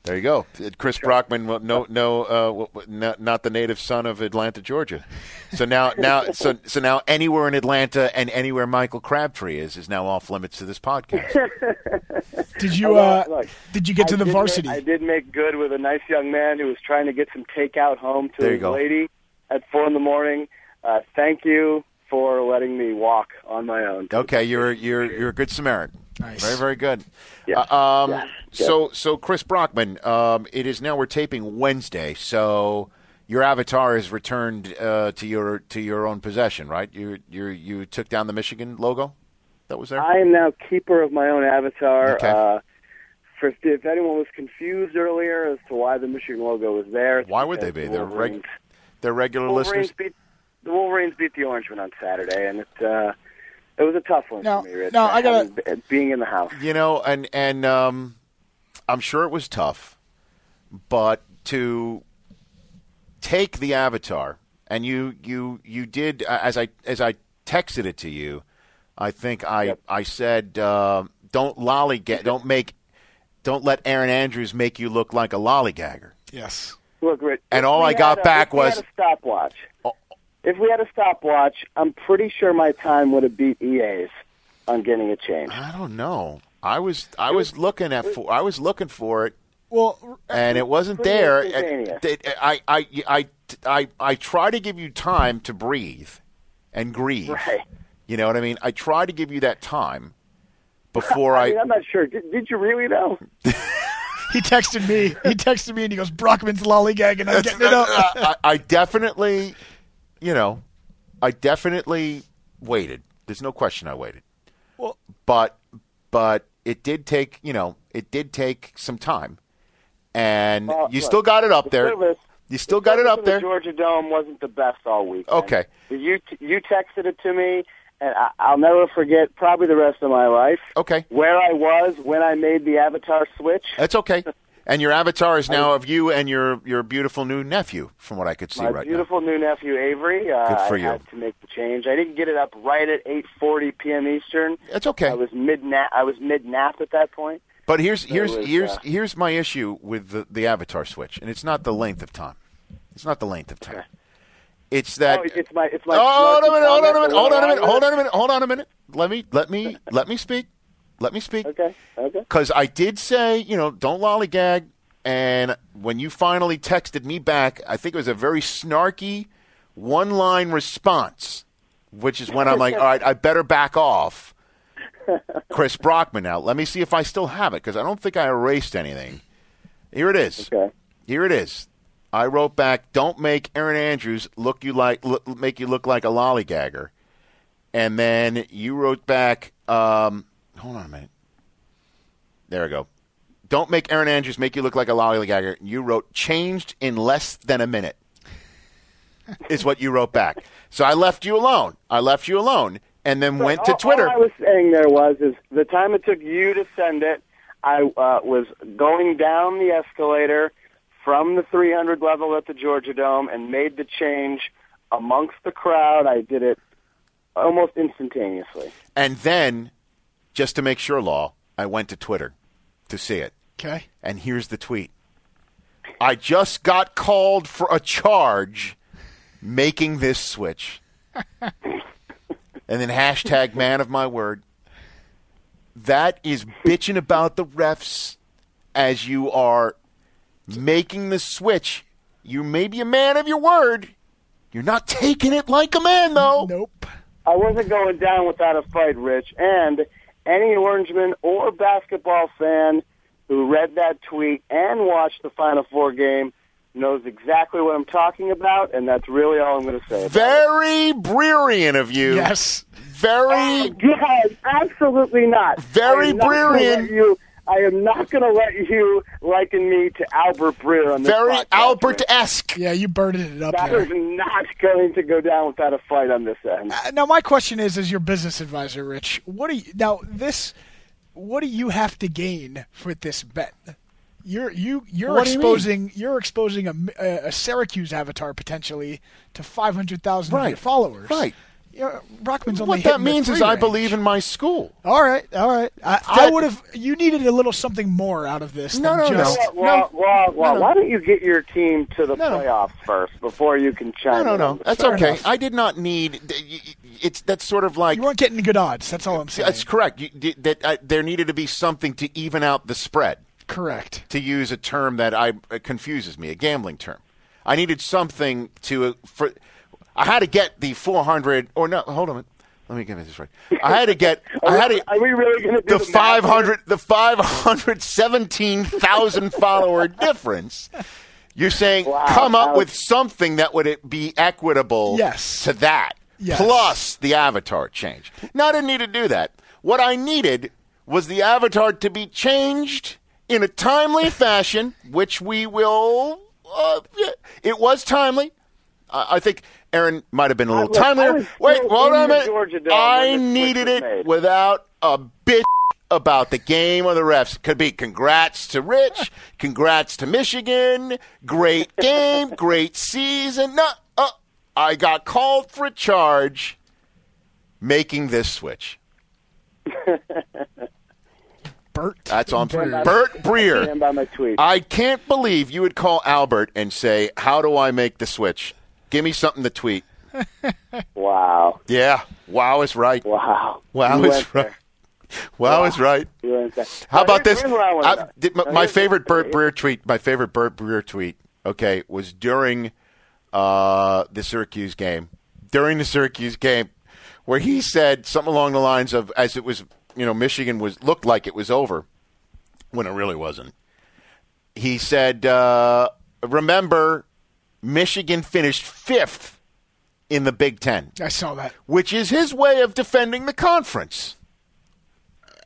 There you go. Chris Brockman, no, no, uh, w- w- not, not the native son of Atlanta, Georgia. So now, [LAUGHS] now, so so now, anywhere in Atlanta and anywhere Michael Crabtree is is now off limits to this podcast. [LAUGHS] Did you? Uh, look, did you get to I the varsity? Make, I did make good with a nice young man who was trying to get some takeout home to There his go. lady at four in the morning. Uh, thank you for letting me walk on my own. Okay, you're you're you're a good Samaritan. Nice. Very, very good. Yes. Uh, um, Yes. Yes. So, so Chris Brockman, um, it is now we're taping Wednesday, so your avatar is returned uh, to your to your own possession, right? You you you took down the Michigan logo that was there. I am now keeper of my own avatar. Okay. Uh, for, if anyone was confused earlier as to why the Michigan logo was there, Why would they be? the They're reg- they're regular Wolverines listeners. beat the Wolverines beat the Orangemen on Saturday, and it uh, it was a tough one No, for me. Rich, no, I gotta- being in the house. You know, and and um, I'm sure it was tough, but to take the avatar and you you you did uh, as I as I texted it to you, I think I I said uh, don't lollygag, don't make, don't let Erin Andrews make you look like a lollygagger. Yes. Look, Rich. And all I got a- back was- a stopwatch. If we had a stopwatch, I'm pretty sure my time would have beat EA's on getting it changed. I don't know. I was I was looking at for I was looking for it Well, and it wasn't there. I, I, I, I, I try to give you time to breathe and grieve. Right. You know what I mean? I try to give you that time [LAUGHS] before I I. mean, I'm not sure. Did, did you really though? [LAUGHS] he texted me. He texted me and he goes, Brockman's lollygagging. I'm getting it up. [LAUGHS] I, I definitely, you know, I definitely waited. There's no question I waited. Well- but but it did take you know it did take some time, and Well, you look, still got it up the there. service- You still the got it up in the there. Georgia Dome wasn't the best all week. Okay. You you texted it to me, and I, I'll never forget probably the rest of my life Okay, where I was when I made the avatar switch. that's okay. [LAUGHS] And your avatar is now of you and your your beautiful new nephew, from what I could see right now. My right beautiful new nephew Avery. Uh, Good for I you. had to make the change. I didn't get it up right at 8:40 p.m. Eastern. That's okay. I was mid. I was mid nap at that point. But here's So here's was, here's uh, here's my issue with the, the avatar switch, and it's not the length of time. It's not the length of time. It's that. oh, it's my it's my. Oh, hold on a minute! Hold on a minute! Hold on a minute! Hold on a minute! Hold on a minute! Let me let me let me speak. Let me speak. Okay. Okay. Because I did say, you know, don't lollygag. And when you finally texted me back, I think it was a very snarky one line response, which is when I'm like, all right, I better back off. [LAUGHS] Chris Brockman now. Let me see if I still have it because I don't think I erased anything. Here it is. Okay. Here it is. I wrote back, "Don't make Erin Andrews look you like look, make you look like a lollygagger." And then you wrote back, um, "Hold on a minute." There we go. Don't make Erin Andrews make you look like a lollygagger. You wrote changed in less than a minute. [LAUGHS] is what you wrote back. So I left you alone. I left you alone, and then went to all, Twitter. All I was saying there was is the time it took you to send it, I uh, was going down the escalator from the 300 level at the Georgia Dome and made the change amongst the crowd. I did it almost instantaneously. And then, just to make sure, Law, I went to Twitter to see it. Okay. And here's the tweet I just got called for a charge making this switch. and then hashtag man of my word. That is bitching about the refs as you are making the switch. You may be a man of your word. You're not taking it like a man, though. Nope. I wasn't going down without a fight, Rich. And any Orangeman or basketball fan who read that tweet and watched the Final Four game knows exactly what I'm talking about, and that's really all I'm going to say. About it. Very Breerian of you. Yes. Very. Yes, absolutely not. Very I am not gonna brilliant. let You, I am not going to let you liken me to Albert Breer on this Very podcast, Albert Rich. esque. Yeah, you birded it up That there. is not going to go down without a fight on this end. Uh, now my question is as your business advisor rich what do you now this what do you have to gain with this bet you're you you're What do you exposing you are exposing a, a, a Syracuse avatar potentially to 500,000 Right. followers Right. Yeah, Brockman's only What that hitting the means is three I believe in my school. all right all right I, I would have you needed a little something more out of this No, than no, no. just Well, well, well, no. why don't you get your team to the No, no. playoffs first before you can No, chime no, in? no. on? That's Fair okay. enough. I did not need. It's that's sort of like you weren't getting good odds that's all I'm saying that's correct. You, that uh, there needed to be something to even out the spread. correct To use a term that I uh, confuses me, a gambling term. I needed something to uh, for. I had to get the 400 or no. Hold on. a minute. let me get this right. I had to get. [LAUGHS] I had to. Are we really going to do the the five hundred, the five hundred seventeen thousand [LAUGHS] follower difference. You're saying Wow, come up that with something that would be equitable Yes. to that, Yes. plus the avatar change. Now I didn't need to do that. What I needed was the avatar to be changed in a timely [LAUGHS] fashion, which we will. Uh, it was timely. I I think Erin might have been a little look, I timelier. Wait, hold on a minute. I when the switch needed it made. without a bitch about the game or the refs. Could be congrats to Rich, [LAUGHS] congrats to Michigan, great [LAUGHS] game, great season. No, uh, I got called for a charge making this switch. [LAUGHS] Bert. That's on Breer. Bert Breer. By my tweet. I can't believe you would call Albert and say, "How do I make the switch? Give me something to tweet." [LAUGHS] Wow. Yeah, wow is right. Wow. Wow You is right. there. Wow is right. You went there. How about this? I wanna I- know. did- my, my favorite Bert Breer tweet. My favorite Bert Breer tweet. Okay, was during uh, the Syracuse game. During the Syracuse game, where he said something along the lines of, as it was, you know, Michigan was looked like it was over, when it really wasn't. He said, uh, "Remember, Michigan finished fifth in the Big Ten." I saw that. which is his way of defending the conference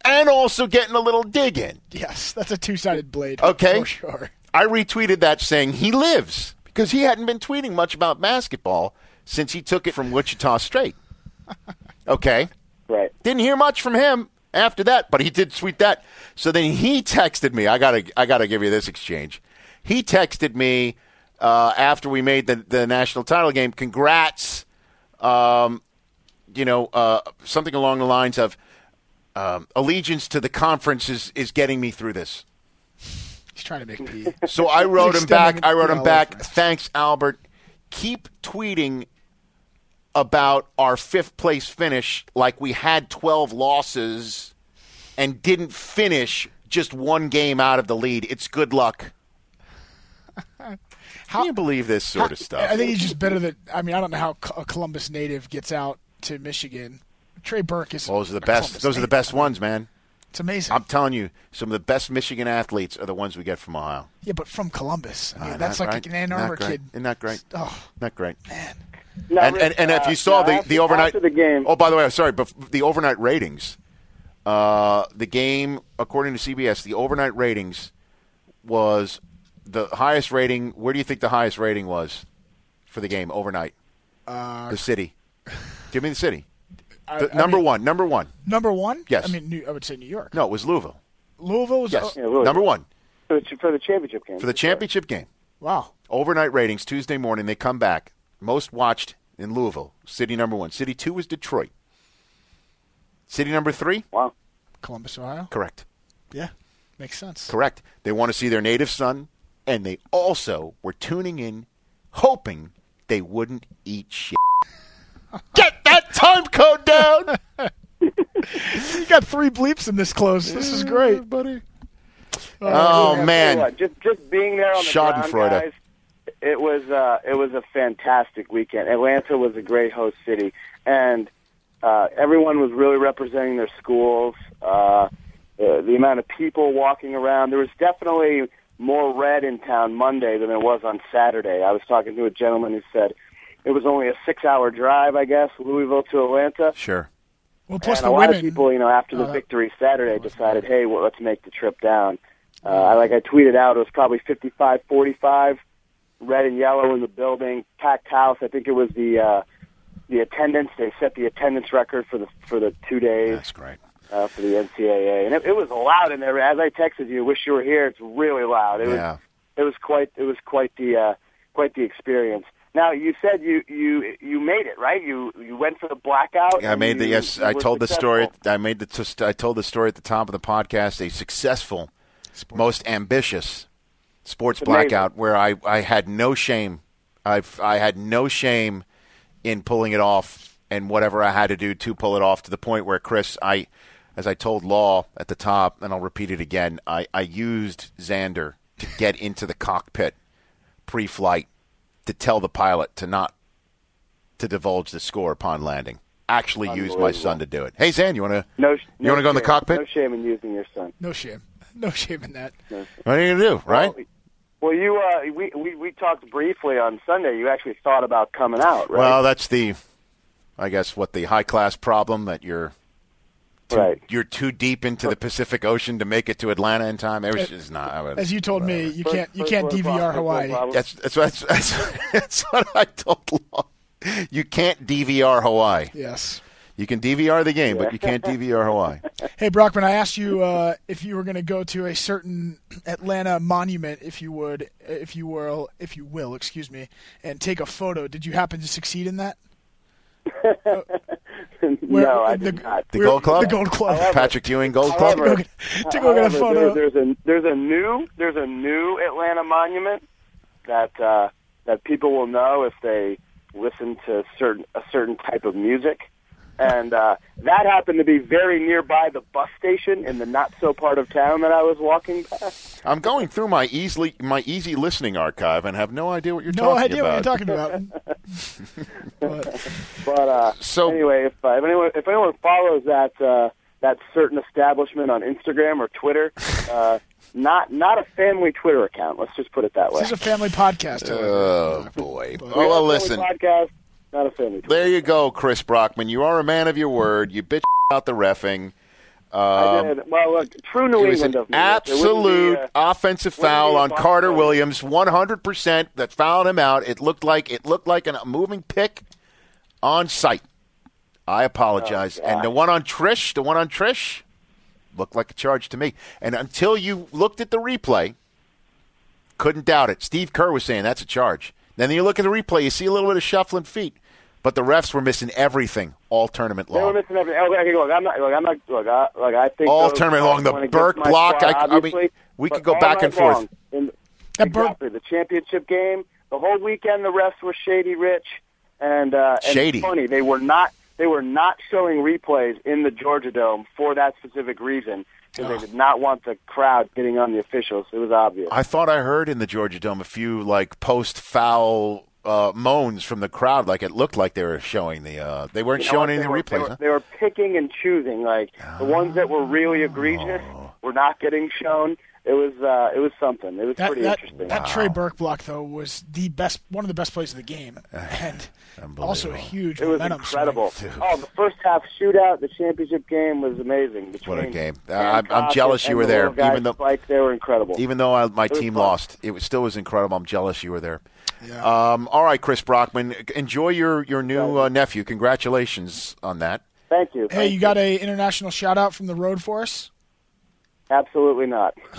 and also getting a little dig in. Yes, that's a two-sided blade. Okay. for sure. I retweeted that saying he lives because he hadn't been tweeting much about basketball since he took it from Wichita State. [LAUGHS] Okay. Right. Didn't hear much from him after that, but he did tweet that. So then he texted me. I gotta, I gotta give you this exchange. He texted me uh, after we made the the national title game. Congrats. Um, you know, uh, something along the lines of um, allegiance to the conference is, is getting me through this. He's trying to make me. [LAUGHS] So I wrote him back. I wrote him back. Thanks, Albert. Keep tweeting about our fifth place finish like we had 12 losses and didn't finish just one game out of the lead. It's good luck. [LAUGHS] How do you believe this sort of stuff? I think he's just better than. I mean, I don't know how a Columbus native gets out to Michigan. Trey Burke is. Those are the best. Columbus Those are the best ones, man. It's amazing. I'm telling you, some of the best Michigan athletes are the ones we get from Ohio. yeah, but from Columbus. I mean, Ah, that's like right. an Ann Arbor kid. Isn't that great? Oh Not great. man. Now, and, Rich, and, and if uh, you saw now the, after- the overnight after the game, Oh, by the way, I'm sorry, but the overnight ratings. Uh, the game, according to CBS, the overnight ratings was the highest rating. Where do you think the highest rating was for the game overnight? Uh, the city. Give me the city. I- The- I number mean, one. Number one. Number one. Yes. I mean, New, I would say New York. No, it was Louisville. Louisville was. Yes. oh, Yeah, Louisville. Number one for the, for the championship game. for the championship game. wow. Overnight ratings Tuesday morning. They come back. Most watched in Louisville. City number one. City two was Detroit. City number three. Wow. Columbus, Ohio. Correct. Yeah, makes sense. Correct. They want to see their native son, and they also were tuning in, hoping they wouldn't eat shit. [LAUGHS] Get that time code down, [LAUGHS] You got three bleeps in this close. This is great, buddy. Oh, I'll tell you man, what, just just being there on the ground, guys, it was uh, it was a fantastic weekend. Atlanta was a great host city, and uh, everyone was really representing their schools. Uh, the, the amount of people walking around, there was definitely more red in town Monday than there was on Saturday. I was talking to a gentleman who said it was only a six-hour drive, I guess, Louisville to Atlanta. sure. Well, plus and the a lot women. of people, you know, after the Uh, victory Saturday, decided, hey, well, let's make the trip down. Uh, I like I tweeted out, it was probably 55-45, red and yellow in the building, packed house. I think it was the uh, the attendance. They set the attendance record for the for the two days That's great. Uh, for the NCAA, and it, it was loud in there. As I texted you, wish you were here. It's really loud. It Yeah. was it was quite it was quite the uh, quite the experience. Now you said you you you made it right. You you went for the blackout. I made the you- yes. you I were told the story. I made the. t- I told the story at the top of the podcast. A successful, most ambitious sports It's amazing. blackout where I, I had no shame. I I had no shame in pulling it off and whatever I had to do to pull it off to the point where Chris, I, as I told Law at the top, and I'll repeat it again. I I used Xander to get [LAUGHS] into the cockpit pre-flight to tell the pilot to not to divulge the score upon landing. actually used my son to do it. Hey, Zan, you want to No, you no want to go in the cockpit? No shame in using your son. No shame. [LAUGHS] No shame in that. What are you going to do, right? Well, well, you uh, we, we we talked briefly on Sunday. You actually thought about coming out, right? Well, that's the, I guess, what the high class problem that you're, too, Right. you're too deep into the Pacific Ocean to make it to Atlanta in time. It was just not. I would- As you told me, you can't you can't DVR Hawaii. world. That's that's what that's, [LAUGHS] that's what I told Law. You can't DVR Hawaii. Yes. You can DVR the game, but you can't DVR Hawaii. [LAUGHS] Hey Brockman, I asked you uh, if you were going to go to a certain Atlanta monument, if you would, if you will, if you will, excuse me, and take a photo. Did you happen to succeed in that? [LAUGHS] Where- no, I the- did not. The Gold Club, the Gold Club. However- Patrick Ewing Gold Club. However, to go get a photo. There, there's a there's a new there's a new Atlanta monument that uh, that people will know if they listen to certain a certain type of music, and uh, that happened to be very nearby the bus station in the not so part of town that I was walking past. I'm going through my easily my easy listening archive and have no idea what you're No talking about. No idea about. what you're talking about. [LAUGHS] but, But uh, So- anyway, if, uh, if anyone if anyone follows that uh, that certain establishment on Instagram or Twitter, uh, not not a family Twitter account. Let's just put it that way. this is a family podcast. however. Oh boy. But- Oh well, listen. podcast, not a family. There you go, Chris Brockman. You are a man of your word. You bitch [LAUGHS] out the refing. I Um, did. Well, look, true New it was an England of me. It be, absolute uh, offensive foul on Carter. Williams, 100% that fouled him out. It looked like it looked like a moving pick on sight. I apologize. Oh, and the one on Triche, the one on Triche, looked like a charge to me. And until you looked at the replay, couldn't doubt it. Steve Kerr was saying that's a charge. Then you look at the replay, you see a little bit of shuffling feet, but the refs were missing everything all tournament long. They were long. missing everything. Okay, okay, look, I'm not. Look, I'm not. Look, I, look, I think All tournament long, the went Burke block, squad, I- I mean, we could go back and forth. in- That Burke- exactly the championship game, the whole weekend, the refs were shady, rich, and uh, and Shady. funny. They were not. They were not showing replays in the Georgia Dome for that specific reason because they did not want the crowd getting on the officials. It was obvious. I thought I heard in the Georgia Dome a few like post foul uh, moans from the crowd. Like it looked like they were showing the. Uh, they weren't You know showing any they of the were, replays. They were, huh? they were picking and choosing. Like the ones that were really egregious Oh. were not getting shown. It was uh, it was something. It was That, pretty that, interesting. that Trey Burke block though was the best, one of the best plays of the game, [LAUGHS] and also a huge It was momentum swing. incredible. Oh, the first half shootout, the championship game was amazing. What a game! Uh, I'm, I'm jealous you were the there, little even though Spike, they were incredible. even though I, my team fun. lost. It was still was incredible. I'm jealous you were there. Um, all right, Chris Brockman, enjoy your your new uh, nephew. Congratulations on that. Thank you. Hey, you got a international shout out from the road for us? Absolutely not. [LAUGHS]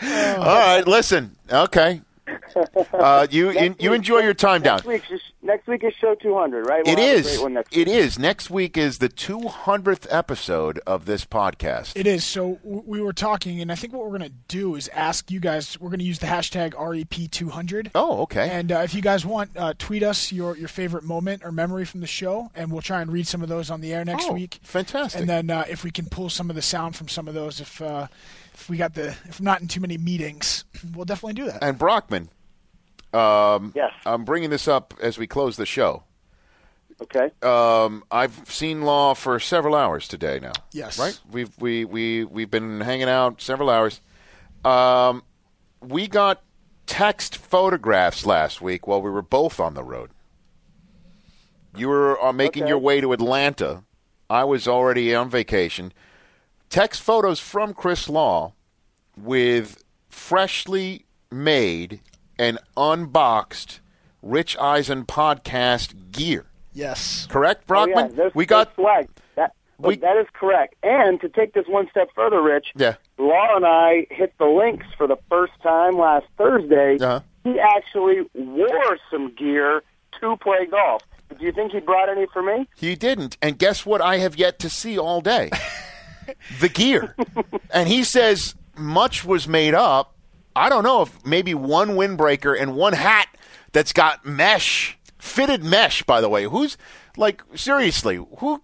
All right, listen. Okay, [LAUGHS] uh, you you, you enjoy your time down. Next week, next week is show 200, right? We'll It have a is. great one next It is. Next week is the 200th episode of this podcast. It is. So we were talking, and I think what we're going to do is ask you guys. We're going to use the hashtag REP200. Oh, okay. And uh, if you guys want, uh, tweet us your, your favorite moment or memory from the show, and we'll try and read some of those on the air next Oh, week. Fantastic. And then uh, if we can pull some of the sound from some of those, if uh, if we got the if not in too many meetings, we'll definitely do that. And Brockman, um, Yes. I'm bringing this up as we close the show. Okay. Um, I've seen Law for several hours today now. Yes. Right? We've we we we've been hanging out several hours. Um, we got text photographs last week while we were both on the road. You were uh, making Okay. your way to Atlanta. I was already on vacation. Text photos from Chris Law with freshly made and unboxed Rich Eisen podcast gear. Yes. Correct, Oh, yeah, Brockman? there's- we got there's swag. That, we- that is correct. And to take this one step further, Rich, yeah. Law and I hit the links for the first time last Thursday. Uh-huh. He actually wore some gear to play golf. Do you think he brought any for me? He didn't. And guess what I have yet to see all day? [LAUGHS] [LAUGHS] the gear. and he says much was made up. I don't know if maybe one windbreaker and one hat that's got mesh, fitted mesh, by the way. Who's, like, seriously, who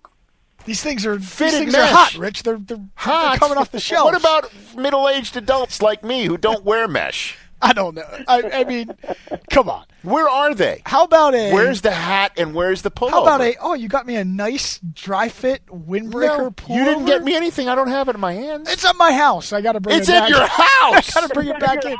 These things are Fitted things mesh. are hot, Rich. They're they're, hot? they're coming off the [LAUGHS] shelf. What about middle aged adults like me who don't wear mesh? I don't know. I, I mean, come on. Where are they? How about a? Where's the hat and where's the pullover? How about a? Oh, you got me a nice dry fit windbreaker No, pullover. you didn't get me anything. I don't have it in my hands. It's at my house. I got to bring it back in. It's it at back. your [LAUGHS] house! I got to bring it back in.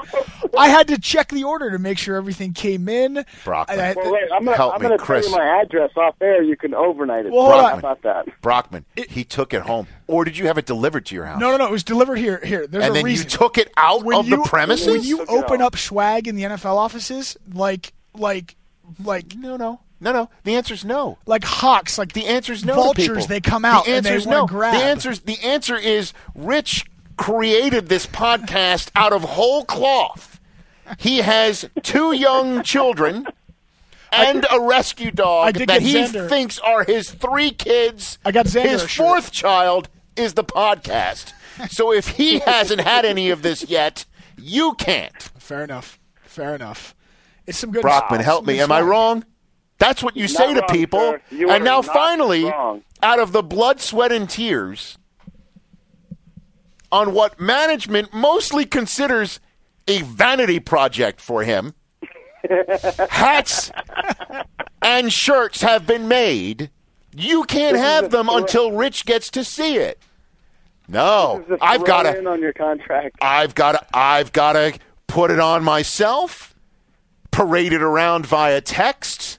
I had to check the order to make sure everything came in. Brockman. I- I- Well, wait, I'm gonna, Help I'm me, gonna tell Chris. you my address off there. You can overnight it. Well, hold on. about that? Brockman, he took it home. Or did you have it delivered to your house? no, no, no. It was delivered here. Here, there's And a then reason. you took it out when of you, the premises? When you open up swag in the NFL offices, like, like, like, No, no. No, no. The answer is no. like hawks, like The answer is no. vultures. They come out The answer is no. grab. The answer's the answer is Rich created this podcast out of whole cloth. He has two young children and a rescue dog that he Xander. thinks are his three kids. I got Xander His fourth child is the podcast. So if he [LAUGHS] hasn't had any of this yet, you can't. Fair enough. Fair enough. It's some good. Brockman, help me. Am I wrong? That's what you say to wrong, people. and now finally, wrong. out of the blood, sweat, and tears on what management mostly considers a vanity project for him, [LAUGHS] hats and shirts have been made. You can't have them until Rich gets to see it. No, This is a I've got to. throw-in on your contract. I've got to I've got to put it on myself, parade it around via text,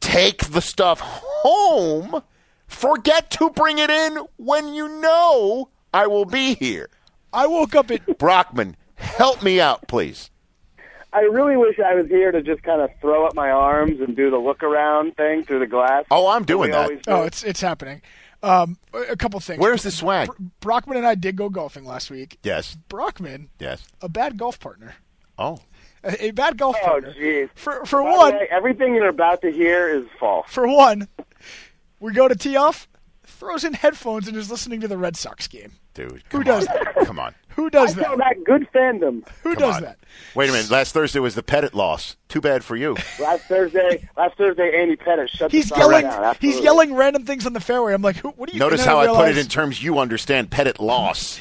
take the stuff home, forget to bring it in when you know I will be here. I woke up at Brockman, help me out, please. I really wish I was here to just kind of throw up my arms and do the look around thing through the glass. Oh, I'm doing that. do. Oh, it's it's happening. Um, a couple things. Where's the swag? Brockman and I did go golfing last week. Yes. Brockman, Yes. a bad golf partner. Oh. A, a bad golf Oh, partner. jeez. For for By one, way, everything you're about to hear is false. for one, we go to tee off, throws in headphones and is listening to the Red Sox game. Dude. Who does on. that? [LAUGHS] Come on. Who does call that? that good fandom. Who Come does on. that? Wait a minute. Last Thursday was the Pettitte loss. Too bad for you. Last Thursday, last Thursday, Andy Pettitte shut He's the Sox yelling. down. He's yelling random things on the fairway. I'm like, who, what are you? Notice how I put it in terms you understand. Pettitte loss.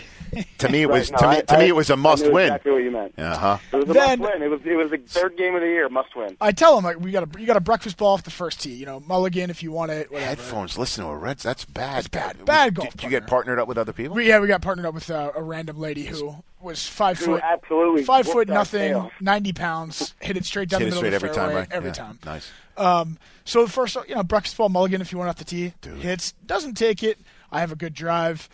[LAUGHS] To me, it was Right, to no, me I- to me it was a must knew win. Exactly what you meant. Uh huh. It was a Then- must win. It was it was the third game of the year, must win. I tell him like, we got a you got a breakfast ball off the first tee. You know, mulligan if you want it. Whatever. Headphones. Listen to a Reds. That's bad. That's bad. Bad golf Did you get partnered up with other people? We, yeah, we got partnered up with uh, a random lady who was five Who foot, absolutely five foot nothing, tail. ninety pounds, hit it straight down Hit the middle straight of the every time, fairway right? every Yeah. time. Nice. Um, so the first, you know, breakfast ball mulligan if you want off the tee, hits, doesn't take it. I have a good drive.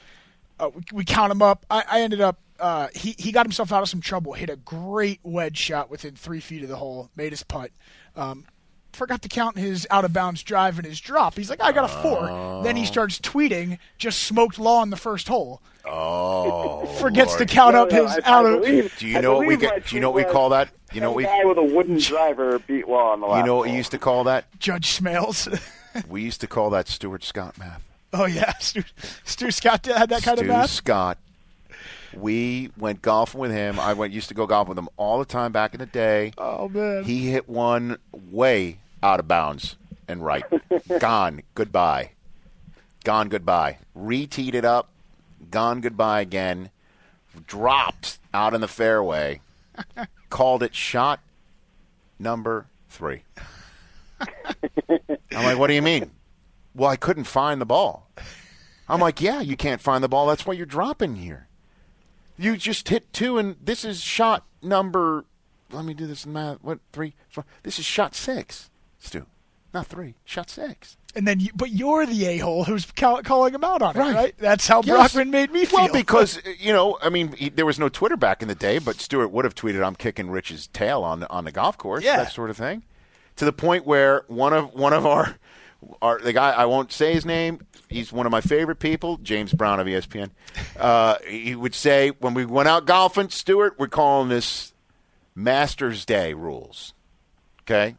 Uh, we, we count him up. I, I ended up. Uh, he he got himself out of some trouble. Hit a great wedge shot within three feet of the hole. Made his putt. Um, forgot to count his out of bounds drive and his drop. He's like, I got a four. Then he starts tweeting, just smoked law on the first hole. Oh. Forgets Lord. to count No, up no, his I- out I of. believe- Do you I know what we get? Do you know what we call that? You know what "A we guy with a wooden [LAUGHS] driver beat law on the last you know what we used to call that? Judge Smails. [LAUGHS] We used to call that Stuart Scott math. Oh yeah, [LAUGHS] Stu, Stu Scott had that kind Stu of math. Stu Scott. We went golfing with him. I went used to go golfing with him all the time back in the day. Oh man. He hit one way out of bounds and right. [LAUGHS] gone. Goodbye. Gone. Goodbye. Reteed it up. Gone. Goodbye again. Dropped out in the fairway. [LAUGHS] Called it shot number three. I'm like, what do you mean? Well, I couldn't find the ball. I'm like, yeah, you can't find the ball. That's why you're dropping here. You just hit two, and this is shot number. Let me do this in math. What three? Four, this is shot six, Stu. Not three. Shot six. And then, you, but you're the a hole who's ca- calling him out on it, right? That's how Yes. Brockman made me feel. Well, because you know, I mean, he, there was no Twitter back in the day, but Stuart would have tweeted, "I'm kicking Rich's tail on the, on the golf course," Yeah. that sort of thing. To the point where one of one of our our the guy I won't say his name. He's one of my favorite people, James Brown of ESPN. Uh, he would say when we went out golfing, Stuart, we're calling this Masters Day rules, okay?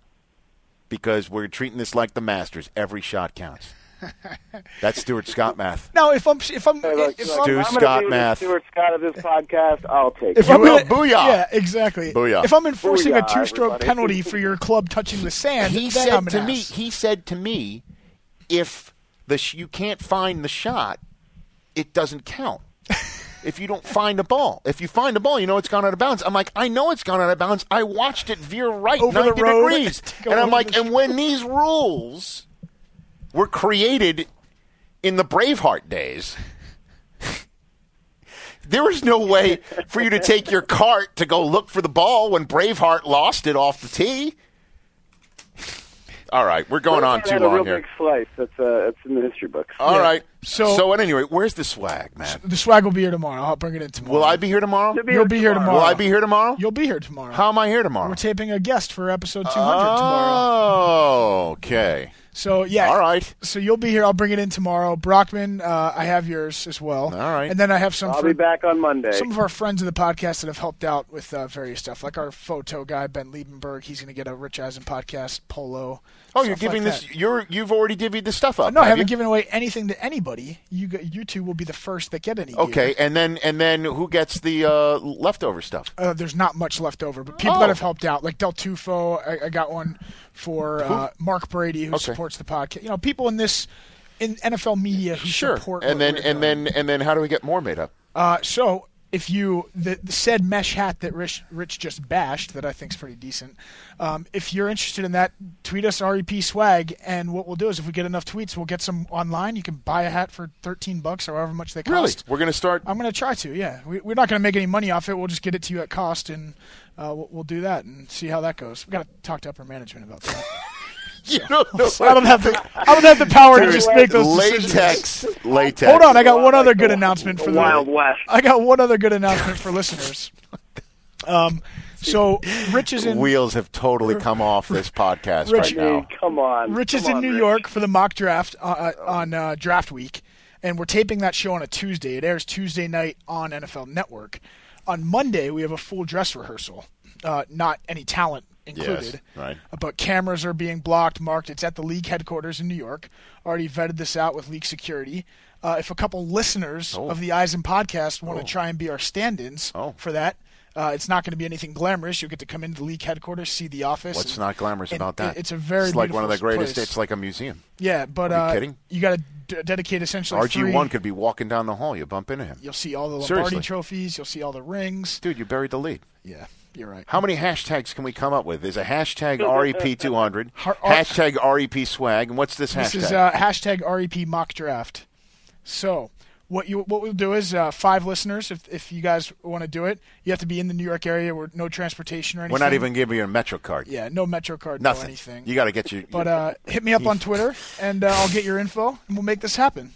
Because we're treating this like the Masters. Every shot counts. [LAUGHS] That's Stuart Scott math. now, if I'm if I'm Hey, look, if look, I'm, I'm Scott be the math. Stuart Scott of this podcast. I'll take if it. I'm will. gonna- Booyah. yeah, exactly. Booyah. If I'm enforcing Booyah, a two-stroke everybody. penalty for your club touching the sand, he then I'm said an to me he said to me if the sh- you can't find the shot it doesn't count [LAUGHS] if you don't find a ball. If you find a ball, you know it's gone out of bounds. I'm like, I know it's gone out of bounds. I watched it veer right Over the 90 road. degrees. And I'm like, and when these rules were created in the Braveheart days, there was no way for you to take your cart to go look for the ball when Braveheart lost it off the tee. All right, we're going on Braveheart too had a real here. big slice. That's uh, that's in the history books. All right. So- so at any rate, where's the swag, man? The swag will be here tomorrow. I'll bring it in tomorrow. Will I be here tomorrow? You'll be here tomorrow. Will I be here tomorrow? You'll be here tomorrow. How am I here tomorrow? We're taping a guest for episode 200 Uh, tomorrow. Oh, okay. So yeah. All right. So you'll be here. I'll bring it in tomorrow. Brockman, uh, I have yours as well. All right. And then I have some. I'll for, be back on Monday. Some of our friends of the podcast that have helped out with uh, various stuff, like our photo guy Ben Liebenberg. He's going to get a Rich Eisen podcast polo. Oh, you're giving like this. You're you've already divvied the stuff up. No, I have haven't you? given away anything to anybody. You you two will be the first that get any. gear. Okay, and then and then who gets the uh, leftover stuff? Uh, there's not much left over, but people Oh. that have helped out, like Del Tufo, I, I got one for uh, Mark Brady, who Okay. supports the podcast. You know, people in this in NFL media who Sure. support. And then and then and then how do we get more made up? Uh, so if you the, the said mesh hat that Rich Rich just bashed that I think's pretty decent. Um, if you're interested in that, tweet us REP swag, and what we'll do is if we get enough tweets, we'll get some online. You can buy a hat for 13 bucks or however much they cost. Really? We're gonna start. I'm going to try to. Yeah, we, we're not going to make any money off it. We'll just get it to you at cost, and uh, we'll, we'll do that and see how that goes. We got to talk to upper management about that. [LAUGHS] [LAUGHS] You don't know. I don't have the I don't have the power to just make those decisions. latex. Latex. Hold on, I got one other good announcement for the Wild West. I got one other good announcement for listeners. Um, so Rich is in Wheels have totally come off this podcast Rich- right now. Come on. Rich come is in on, New Rich. York for the mock draft uh, uh, on uh, draft week, and we're taping that show on a Tuesday. It airs Tuesday night on NFL Network. On Monday, we have a full dress rehearsal, uh, not any talent included. right. But cameras are being blocked, marked. It's at the league headquarters in New York. Already vetted this out with league security. Uh, if a couple listeners Oh. of the Eisen podcast want to try and be our stand-ins Oh. for that, uh, it's not going to be anything glamorous. You'll get to come into the league headquarters, see the office. What's and- not glamorous and about that? it- It's a very It's like one of the greatest. place. It's like a museum. Yeah, but Are you uh, kidding? you got to d- dedicate essentially RG one could be walking down the hall. You bump into him. You'll see all the Lombardi Seriously. trophies. You'll see all the rings. Dude, you buried the lead. Yeah, you're right. How many hashtags can we come up with? There's a hashtag [LAUGHS] REP200, hashtag REP swag, and what's this hashtag? This is uh, hashtag REP mock draft. So what you what we'll do is uh, five listeners. If if you guys want to do it, you have to be in the New York area where no transportation or anything. We're not even giving you a Metro card. Yeah, no Metro card, no Nothing. anything. You got to get your. But uh, hit me up on Twitter, and uh, I'll get your info, and we'll make this happen.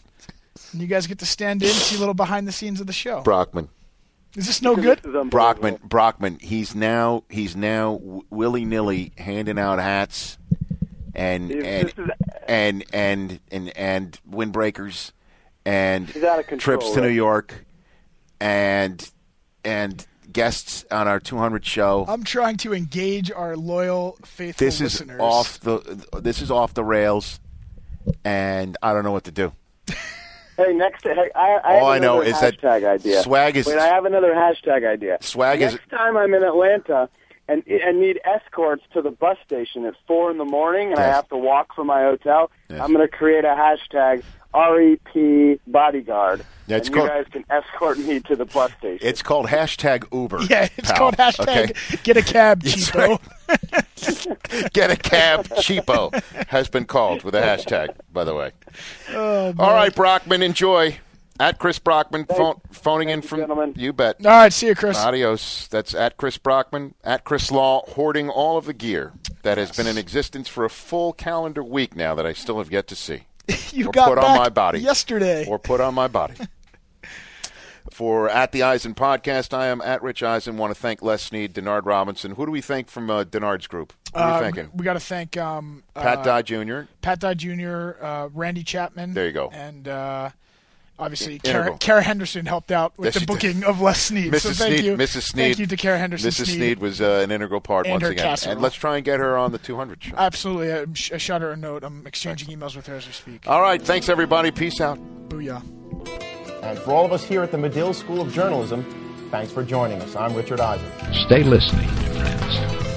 And you guys get to stand in, see a little behind the scenes of the show. Brockman. Is this no good? This is. Brockman. Brockman. He's now he's now willy nilly handing out hats, and and, is- and and and and windbreakers, and He's out of control, trips to New York, and and guests on our 200 show. I'm trying to engage our loyal, faithful this is listeners. off the this is off the rails, and I don't know what to do. [LAUGHS] Hey, next. Hey, I, I All have I know is that hashtag idea. swag is- Wait, I have another hashtag idea. Swag is- next time I'm in Atlanta and and need escorts to the bus station at four in the morning, and I have to walk from my hotel. Yes. I'm going to create a hashtag REP bodyguard. Yeah, it's and called- you guys can escort me to the bus station. It's called hashtag Uber. Yeah, it's pal. called hashtag Okay? get a cab, Yes, cheapo. [LAUGHS] Get a cab, cheapo has been called with a hashtag. By the way. Oh, All right, Brockman, enjoy. At Chris Brockman, phone, phoning in you, from gentlemen. you bet. All right, see you, Chris. Adios. That's at Chris Brockman, at Chris Law, hoarding all of the gear that has been in existence for a full calendar week now that I still have yet to see. [LAUGHS] you or got to put on my body. yesterday. Or put on my body. [LAUGHS] For At the Eisen podcast, I am at Rich Eisen. Want to thank Les Snead, Denard Robinson. Who do we thank from uh, Denard's group? What are Uh, you thinking? We got to thank um, Pat uh, Dye Jr., Pat Dye Jr., uh, Randy Chapman. There you go. And uh, obviously, Integral. Kara, Kara Henderson helped out with Yes, the she did. booking of Les Snead. Mrs. So thank Snead, you, Mrs. Snead. Thank you to Kara Henderson. Mrs. Snead was uh, an integral part And once her again. casserole. And let's try and get her on the 200 show. Absolutely. I, sh- I shot her a note. I'm exchanging emails with her as we speak. All right. Thanks, everybody. Peace out. Booyah. And for all of us here at the Medill School of Journalism, thanks for joining us. I'm Richard Eisen. Stay listening to